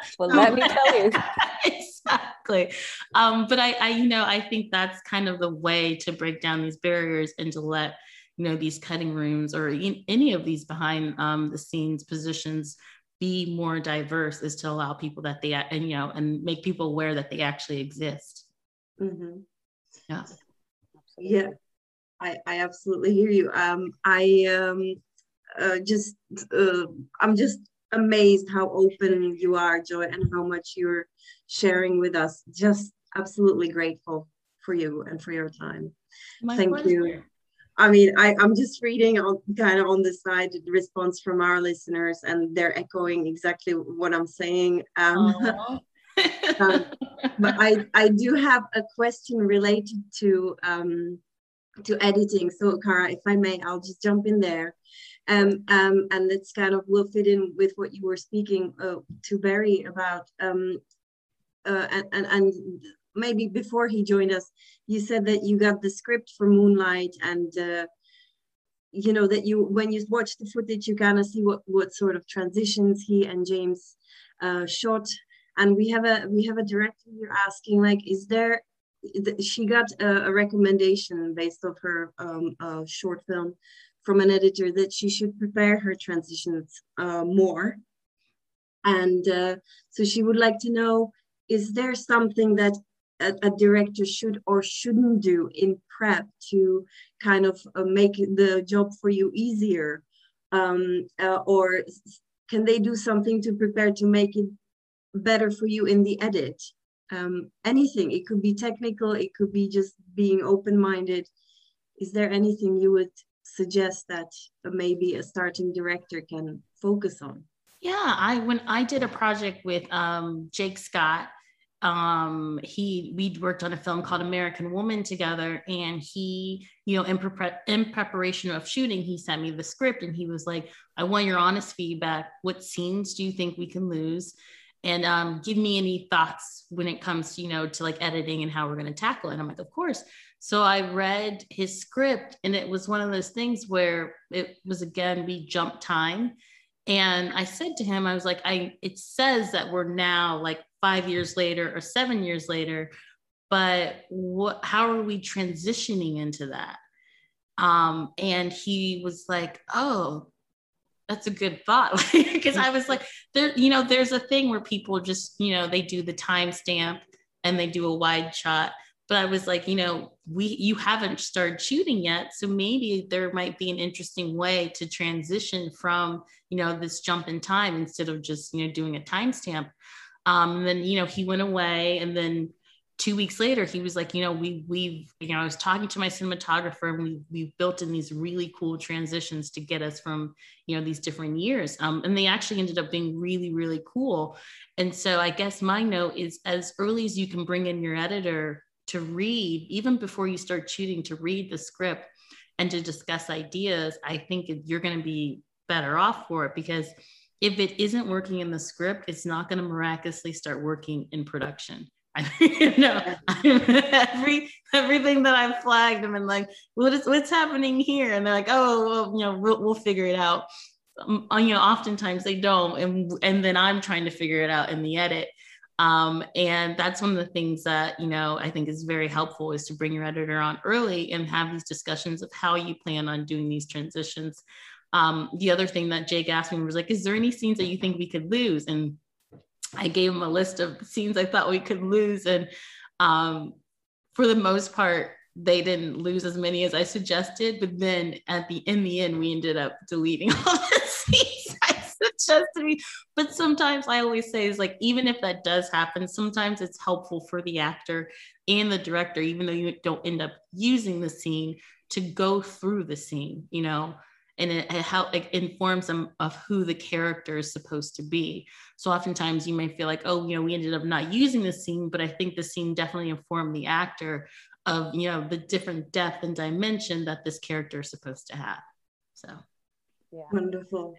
well, let me tell you. exactly. Um, but I, I, you know, I think that's kind of the way to break down these barriers and to let you know these cutting rooms or any of these behind um, the scenes positions be more diverse is to allow people that they and you know and make people aware that they actually exist Mm-hmm. Yeah. Yeah. I, I absolutely hear you. Um, I um, uh, just, uh, I'm just amazed how open you are, Joi, and how much you're sharing with us. Just absolutely grateful for you and for your time. My Thank you. I mean, I, I'm just reading on kind of on the side the response from our listeners, and they're echoing exactly what I'm saying. Um, um, but I, I do have a question related to um, to editing. So, Cara, if I may, I'll just jump in there. Um, um, and it's kind of will fit in with what you were speaking uh, to Barry about. Um, uh, and, and, and maybe before he joined us, you said that you got the script for Moonlight and uh, you know that you when you watch the footage you kind of see what what sort of transitions he and James uh, shot and we have a we have a director here asking like is there she got a, a, recommendation based off her um, short film from an editor that she should prepare her transitions uh, more. And uh, so she would like to know, is there something that a, a, director should or shouldn't do in prep to kind of uh, make the job for you easier? Um, uh, or can they do something to prepare to make it better for you in the edit? Um, anything, it could be technical, it could be just being open-minded. Is there anything you would suggest that maybe a starting director can focus on? Yeah, I when I did a project with um, Jake Scott, um, he we worked on a film called American Woman together, and he, you know, in, in preparation of shooting, he sent me the script, and he was like, "I want your honest feedback. What scenes do you think we can lose?" And um, give me any thoughts when it comes to you know to like editing and how we're going to tackle it. And i'm like of course. So i read his script and it was one of those things where it was again we jump time. And i said to him i was like i it says that we're now like five years later or seven years later but what how are we transitioning into that? Um and he was like oh that's a good thought because I was like, there, you know, there's a thing where people just, you know, they do the timestamp and they do a wide shot. But I was like, you know, we you haven't started shooting yet, so maybe there might be an interesting way to transition from, you know, this jump in time instead of just, you know, doing a timestamp. Um, and then, you know, he went away, and then two weeks later, he was like, you know, we we've, you know, I was talking to my cinematographer and we we've built in these really cool transitions to get us from, you know, these different years. Um, and they actually ended up being really, really cool. And so I guess my note is as early as you can bring in your editor to read, even before you start shooting, to read the script and to discuss ideas, I think you're going to be better off for it because if it isn't working in the script, it's not going to miraculously start working in production I, you know, every everything that I've flagged them and like, what is what's happening here? And they're like, oh, well, you know, we'll, we'll figure it out. Um, uh, you know, oftentimes they don't, and and then I'm trying to figure it out in the edit. Um, and that's one of the things that you know I think is very helpful is to bring your editor on early and have these discussions of how you plan on doing these transitions. Um, the other thing that Jake asked me was like, is there any scenes that you think we could lose? And I gave him a list of scenes I thought we could lose. And um, for the most part, they didn't lose as many as I suggested. But then at the in the end, we ended up deleting all the scenes I suggested. But sometimes I always say is like even if that does happen, sometimes it's helpful for the actor and the director, even though you don't end up using the scene, to go through the scene. You know, and it, it, help, it informs them of who the character is supposed to be. So oftentimes you may feel like, oh, you know, we ended up not using the scene, but I think the scene definitely informed the actor of, you know, the different depth and dimension that this character is supposed to have. So, yeah. Wonderful.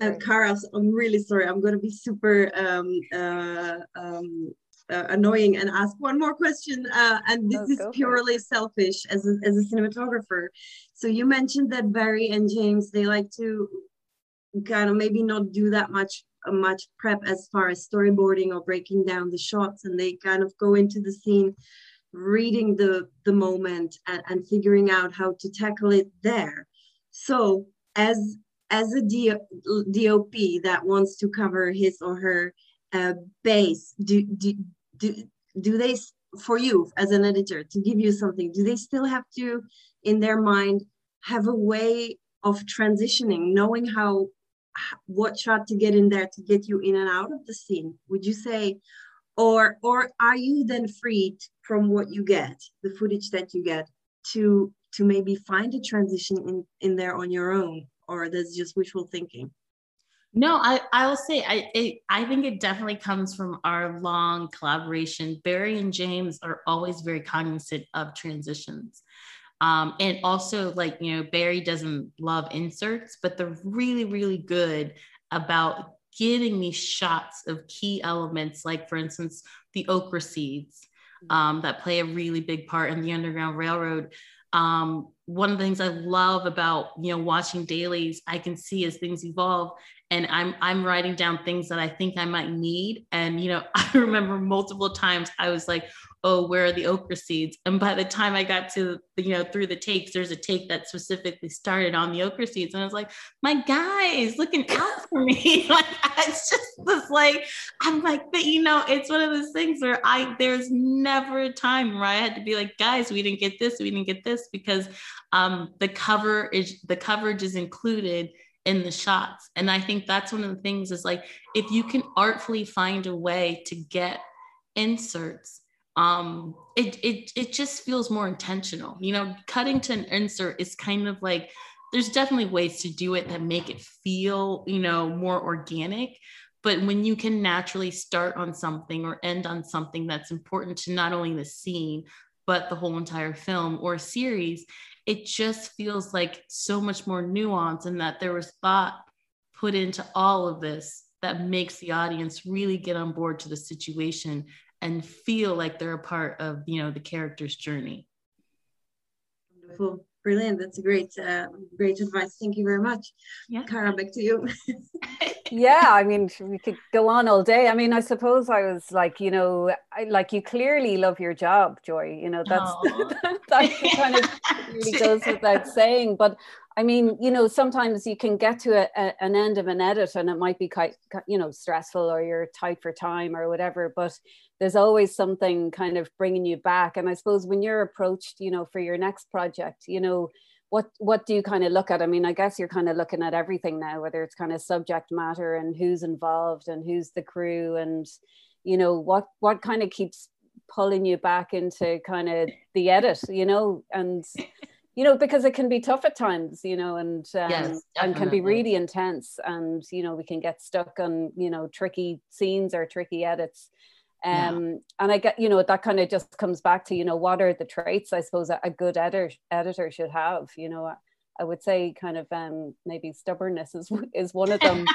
Yeah. Uh, Karas, I'm really sorry. I'm going to be super um, uh, um, uh, annoying and ask one more question. Uh, and this is purely selfish as a, as a cinematographer. So you mentioned that Barry and James, they like to kind of maybe not do that much much prep as far as storyboarding or breaking down the shots and they kind of go into the scene reading the the moment and, and figuring out how to tackle it there so as as a DOP that wants to cover his or her uh, base do, do do do they for you as an editor to give you something do they still have to in their mind have a way of transitioning knowing how what shot to get in there to get you in and out of the scene would you say? Or or are you then freed from what you get the footage that you get to to maybe find a transition in in there on your own or that's just wishful thinking no, I, I will say I it, I think it definitely comes from our long collaboration. Barry and James are always very cognizant of transitions. Um, and also like you know Barry doesn't love inserts, but they're really really good about getting these shots of key elements, like for instance the okra seeds um, that play a really big part in the Underground Railroad. Um, one of the things I love about you know watching dailies, I can see as things evolve, and I'm I'm writing down things that I think I might need. And you know, I remember multiple times I was like, oh, where are the okra seeds? And by the time I got to, you know, through the takes, there's a take that specifically started on the okra seeds. And I was like, my guys, looking out for me. like, it's just this, like, I'm like, but you know, it's one of those things where I, there's never a time where I had to be like, guys, we didn't get this, we didn't get this, because um, the cover is, the coverage is included in the shots. And I think that's one of the things is like, if you can artfully find a way to get inserts um it it it just feels more intentional. You know cutting to an insert is kind of like there's definitely ways to do it that make it feel you know more organic. But when you can naturally start on something or end on something that's important to not only the scene but the whole entire film or series it just feels like so much more nuance and that there was thought put into all of this that makes the audience really get on board to the situation and feel like they're a part of you know the character's journey. Wonderful. Brilliant. That's a great uh, great advice. Thank you very much. Yeah. Cara, back to you. Yeah i mean we could go on all day. I mean i suppose i was like you know I, like you clearly love your job Joi. You know that's that, that kind of really goes without saying. But I mean, you know, sometimes you can get to a, a, an end of an edit and it might be quite, you know, stressful or you're tight for time or whatever, but there's always something kind of bringing you back. And I suppose when you're approached, you know, for your next project, you know, what what do you kind of look at? I mean, I guess you're kind of looking at everything now, whether it's kind of subject matter and who's involved and who's the crew and, you know, what what kind of keeps pulling you back into kind of the edit, you know, and you know because it can be tough at times you know and um, yes, and can be really intense and you know we can get stuck on you know tricky scenes or tricky edits um yeah. and i get you know that kind of just comes back to you know what are the traits i suppose a, a good editor editor should have you know? I, I would say kind of um maybe stubbornness is is one of them.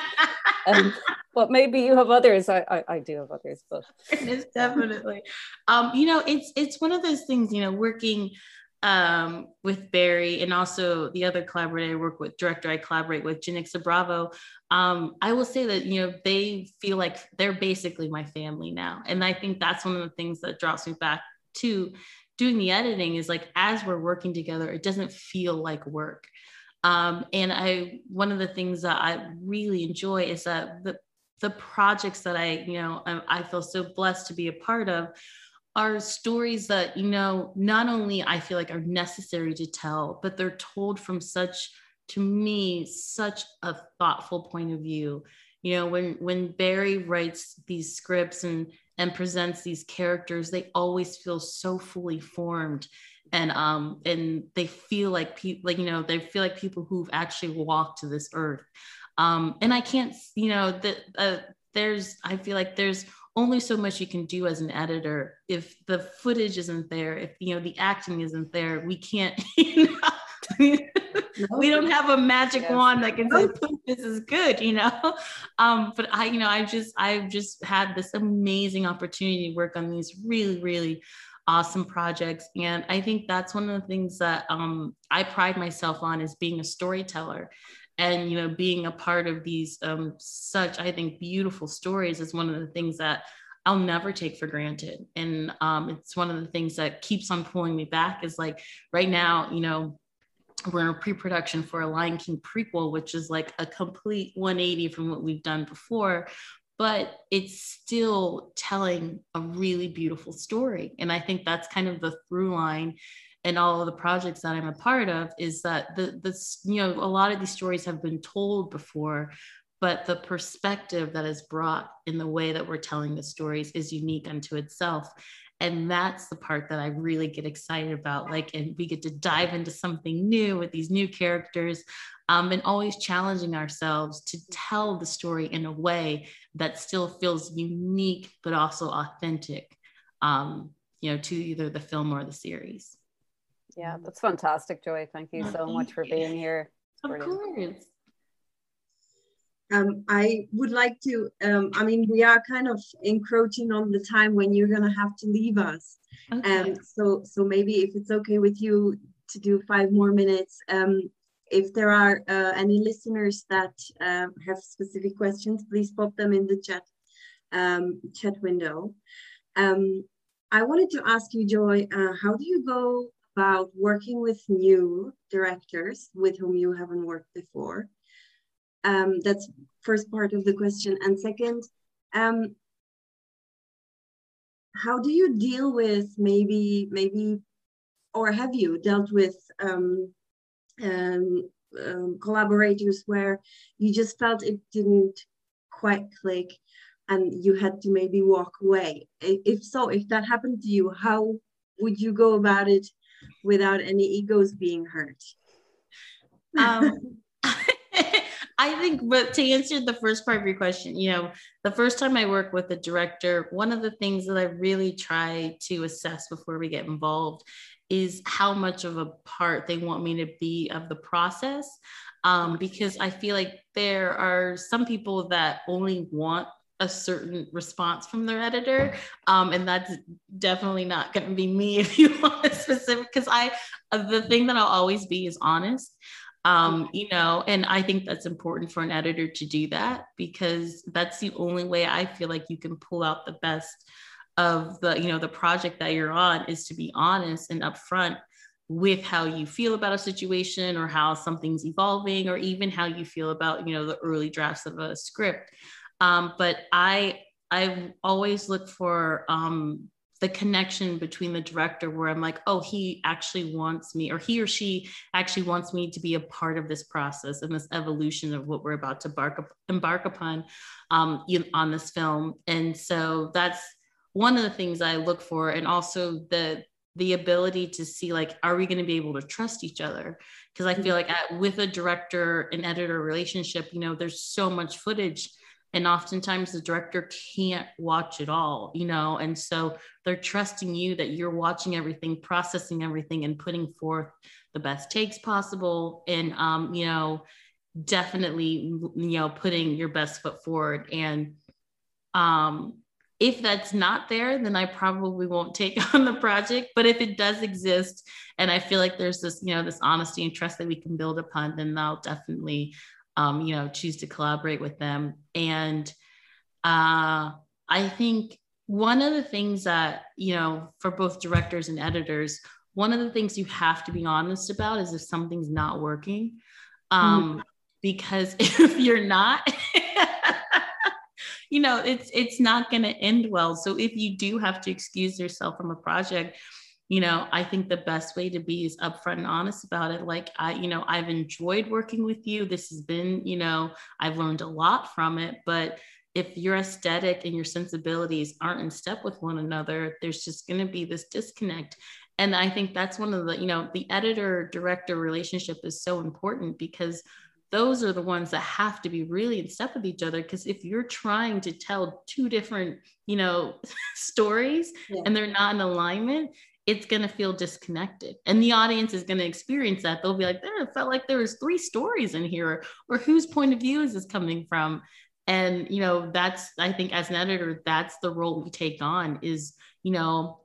Um, but maybe you have others. I, I, I do have others but definitely. Um you know it's it's one of those things you know working um, with Barry and also the other collaborator I work with, director I collaborate with, Janicza Bravo, um, I will say that, you know, they feel like they're basically my family now. And I think that's one of the things that draws me back to doing the editing is like, as we're working together, it doesn't feel like work. Um, and I, one of the things that I really enjoy is that the, the projects that I, you know, I, I feel so blessed to be a part of are stories that you know not only i feel like are necessary to tell but they're told from such to me such a thoughtful point of view. You know when when barry writes these scripts and and presents these characters they always feel so fully formed and um and they feel like people like you know they feel like people who've actually walked to this earth. Um and i can't you know that uh, there's i feel like there's only so much you can do as an editor. If the footage isn't there if you know the acting isn't there we can't you know we don't have a magic yes. wand that can say this is good you know? Um but i you know i just i've just had this amazing opportunity to work on these really really awesome projects. And i think that's one of the things that um, i pride myself on is being a storyteller and you know being a part of these um, such i think beautiful stories is one of the things that i'll never take for granted. And um, it's one of the things that keeps on pulling me back is like right now you know we're in pre-production for a lion king prequel which is like a complete 180 from what we've done before but it's still telling a really beautiful story. And i think that's kind of the through line and all of the projects that I'm a part of is that the this you know a lot of these stories have been told before but the perspective that is brought in the way that we're telling the stories is unique unto itself and that's the part that i really get excited about like and we get to dive into something new with these new characters um, and always challenging ourselves to tell the story in a way that still feels unique but also authentic um, you know to either the film or the series yeah, that's fantastic, Joi. Thank you so much for being here. Of course. Um, I would like to, um, I mean, we are kind of encroaching on the time when you're going to have to leave us. Okay. Um, so, so maybe if it's okay with you, to do five more minutes. Um, if there are uh, any listeners that uh, have specific questions, please pop them in the chat um, chat window. Um, I wanted to ask you, Joi, uh, how do you go about working with new directors with whom you haven't worked before? Um, that's first part of the question. And second, um, how do you deal with maybe, maybe, or have you dealt with um, um, um, collaborators where you just felt it didn't quite click and you had to maybe walk away? If so, if that happened to you, how would you go about it without any egos being hurt? I think, but to answer the first part of your question, you know, the first time I work with a director, one of the things that I really try to assess before we get involved is how much of a part they want me to be of the process. Um, because I feel like there are some people that only want a certain response from their editor um, and that's definitely not going to be me if you want a specific because i the thing that i'll always be is honest um, you know and i think that's important for an editor to do that because that's the only way i feel like you can pull out the best of the you know the project that you're on is to be honest and upfront with how you feel about a situation or how something's evolving or even how you feel about you know the early drafts of a script. Um, but i i always look for um, the connection between the director where i'm like oh he actually wants me or he or she actually wants me to be a part of this process and this evolution of what we're about to embark, embark upon um, on this film. And so that's one of the things i look for and also the the ability to see like are we going to be able to trust each other? Because i feel like at, with a director and editor relationship you know there's so much footage and oftentimes the director can't watch it all you know? And so they're trusting you that you're watching everything processing everything and putting forth the best takes possible. And um, you know definitely you know putting your best foot forward. And um if that's not there, then I probably won't take on the project. But if it does exist, and I feel like there's this, you know, this honesty and trust that we can build upon, then I'll definitely um, you know, choose to collaborate with them. And uh, I think one of the things that, you know, for both directors and editors, one of the things you have to be honest about is if something's not working. Um, mm-hmm. Because if you're not, you know, it's it's not going to end well. So if you do have to excuse yourself from a project, you know, I think the best way to be is upfront and honest about it. Like, I, you know, I've enjoyed working with you. This has been, you know, I've learned a lot from it. But if your aesthetic and your sensibilities aren't in step with one another, there's just going to be this disconnect. And I think that's one of the, you know, the editor director relationship is so important because those are the ones that have to be really in step with each other because if you're trying to tell two different you know stories yeah. and they're not in alignment it's going to feel disconnected. And the audience is going to experience that. They'll be like there it felt like there was three stories in here or whose point of view is this coming from? And you know that's i think as an editor that's the role we take on is you know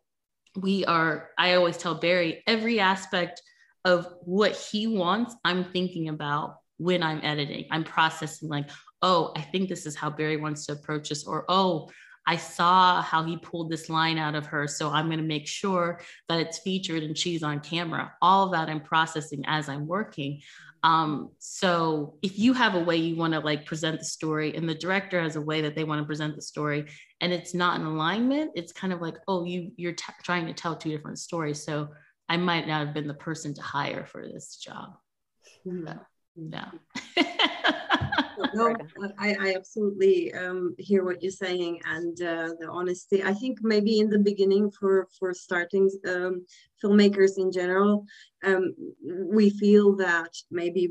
we are i always tell barry every aspect of what he wants i'm thinking about when i'm editing. I'm processing like oh i think this is how barry wants to approach this or oh I saw how he pulled this line out of her. So I'm going to make sure that it's featured and she's on camera. All that I'm processing as I'm working. Um, so if you have a way you want to like present the story and the director has a way that they want to present the story and it's not in alignment, it's kind of like, oh, you you're t- trying to tell two different stories. So I might not have been the person to hire for this job. Mm-hmm. So, yeah. no, I, I absolutely um, hear what you're saying and uh, the honesty. I think maybe in the beginning for for starting um, filmmakers in general, um, we feel that maybe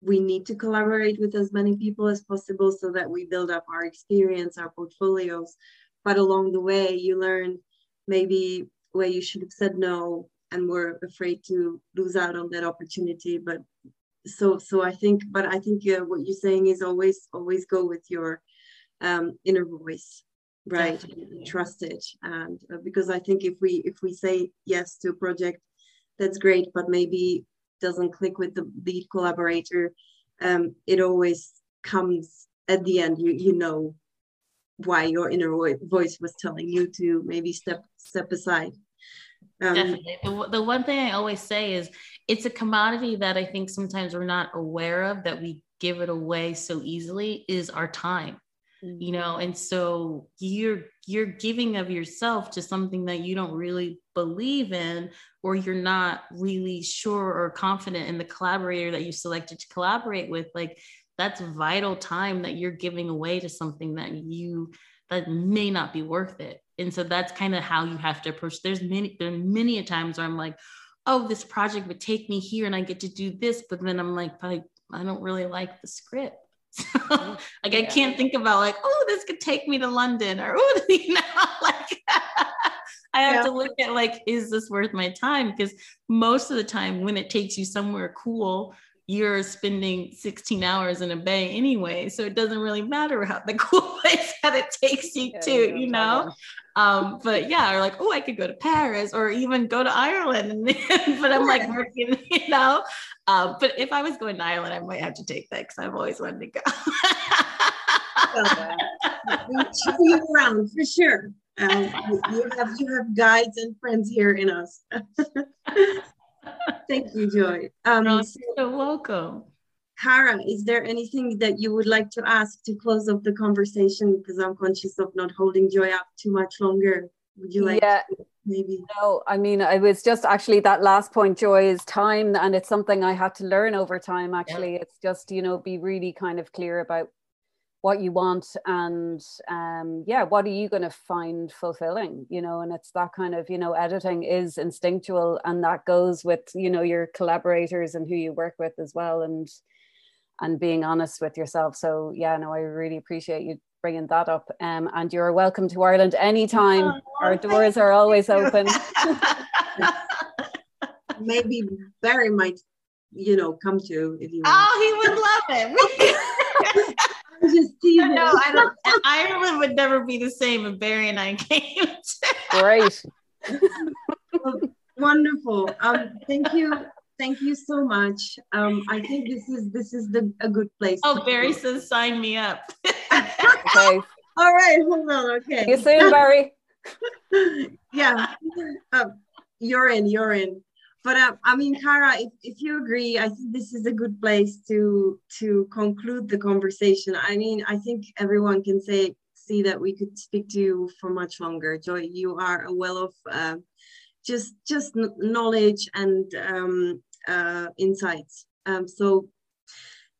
we need to collaborate with as many people as possible so that we build up our experience, our portfolios. But along the way, you learn maybe where you should have said no and were afraid to lose out on that opportunity. But so so i think but i think uh, what you're saying is always always go with your um, inner voice right trust it and uh, because i think if we if we say yes to a project that's great, but maybe doesn't click with the lead collaborator, um, it always comes at the end. You you know why your inner voice was telling you to maybe step step aside. Um, Definitely. The, the one thing I always say is it's a commodity that I think sometimes we're not aware of that we give it away so easily is our time mm-hmm. you know and so you're you're giving of yourself to something that you don't really believe in or you're not really sure or confident in the collaborator that you selected to collaborate with like that's vital time that you're giving away to something that you that may not be worth it and so that's kind of how you have to approach there's many there are many a times where i'm like oh this project would take me here and i get to do this but then i'm like but I, I don't really like the script like yeah. I can't think about like, oh, this could take me to London or oh, you know, like I have yeah. to look at like, is this worth my time? Because most of the time when it takes you somewhere cool, you're spending 16 hours in a bay anyway. So it doesn't really matter how the cool place that it takes you yeah, to, you know? Um, but yeah, or like, oh, I could go to Paris or even go to Ireland. But I'm like working, you know. Um, but if I was going to Ireland, I might have to take that because I've always wanted to go. you around for sure. Um, you have you have guides and friends here in us. Thank you, Joi. Um, so, so welcome. Cara, is there anything that you would like to ask to close up the conversation? Because I'm conscious of not holding Joi up too much longer. Would you like yeah. to maybe? No, I mean, I was just actually that last point, Joi, is time. And it's something I had to learn over time, actually. Yeah. It's just, you know, be really kind of clear about what you want and um, yeah what are you going to find fulfilling you know and it's that kind of you know editing is instinctual and that goes with you know your collaborators and who you work with as well and and being honest with yourself so yeah no i really appreciate you bringing that up um, and you're welcome to ireland anytime oh, our doors are always open maybe barry might you know come to if you Want. oh he would love it just see no, I don't. Ireland would never be the same if Barry and I came. Great. Wonderful. Um, thank you. Thank you so much. Um, I think this is this is the a good place. Oh, Barry go. says sign me up. okay. All right, hold on. Okay. See you soon, Barry. yeah. Um, you're in. You're in but uh, I mean, Cara, if, if you agree, I think this is a good place to to conclude the conversation. I mean, I think everyone can say see that we could speak to you for much longer. Joi, you are a well of uh, just just knowledge and um, uh, insights. Um, so,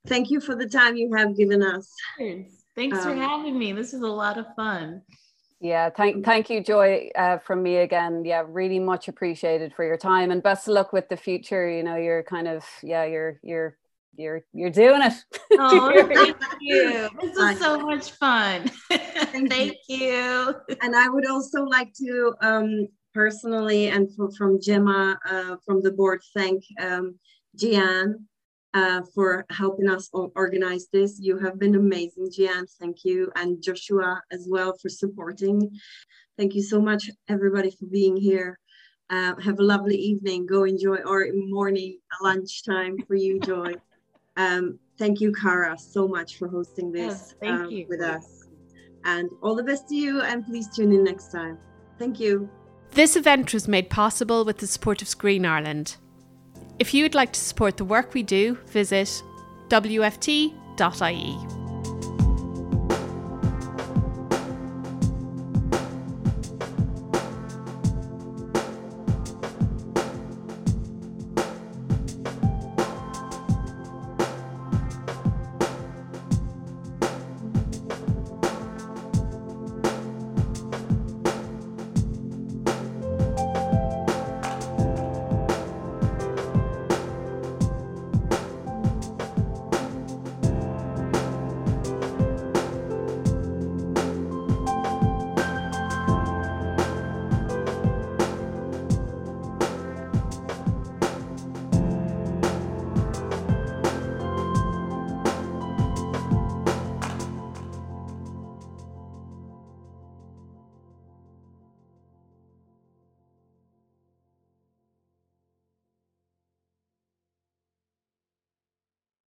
thank you for the time you have given us. Thanks for um, having me. This is a lot of fun. Yeah, thank thank you, Joi, uh, from me again. Yeah, really much appreciated for your time and best of luck with the future. You know, you're kind of yeah, you're you're you're you're doing it. Oh, thank you. This was so much fun. thank, thank you. you. And I would also like to um, personally and for, from Gemma uh, from the board thank um, Gian uh, for helping us organize this. You have been amazing, Gian. Thank you. And Joshua as well for supporting. Thank you so much, everybody, for being here. Uh, have a lovely evening. Go enjoy, or morning, lunchtime for you, Joi. um, thank you, Cara, so much for hosting this yes, um, with us. And all the best to you, and please tune in next time. Thank you. This event was made possible with the support of Screen Ireland. If you would like to support the work we do, visit wft.ie.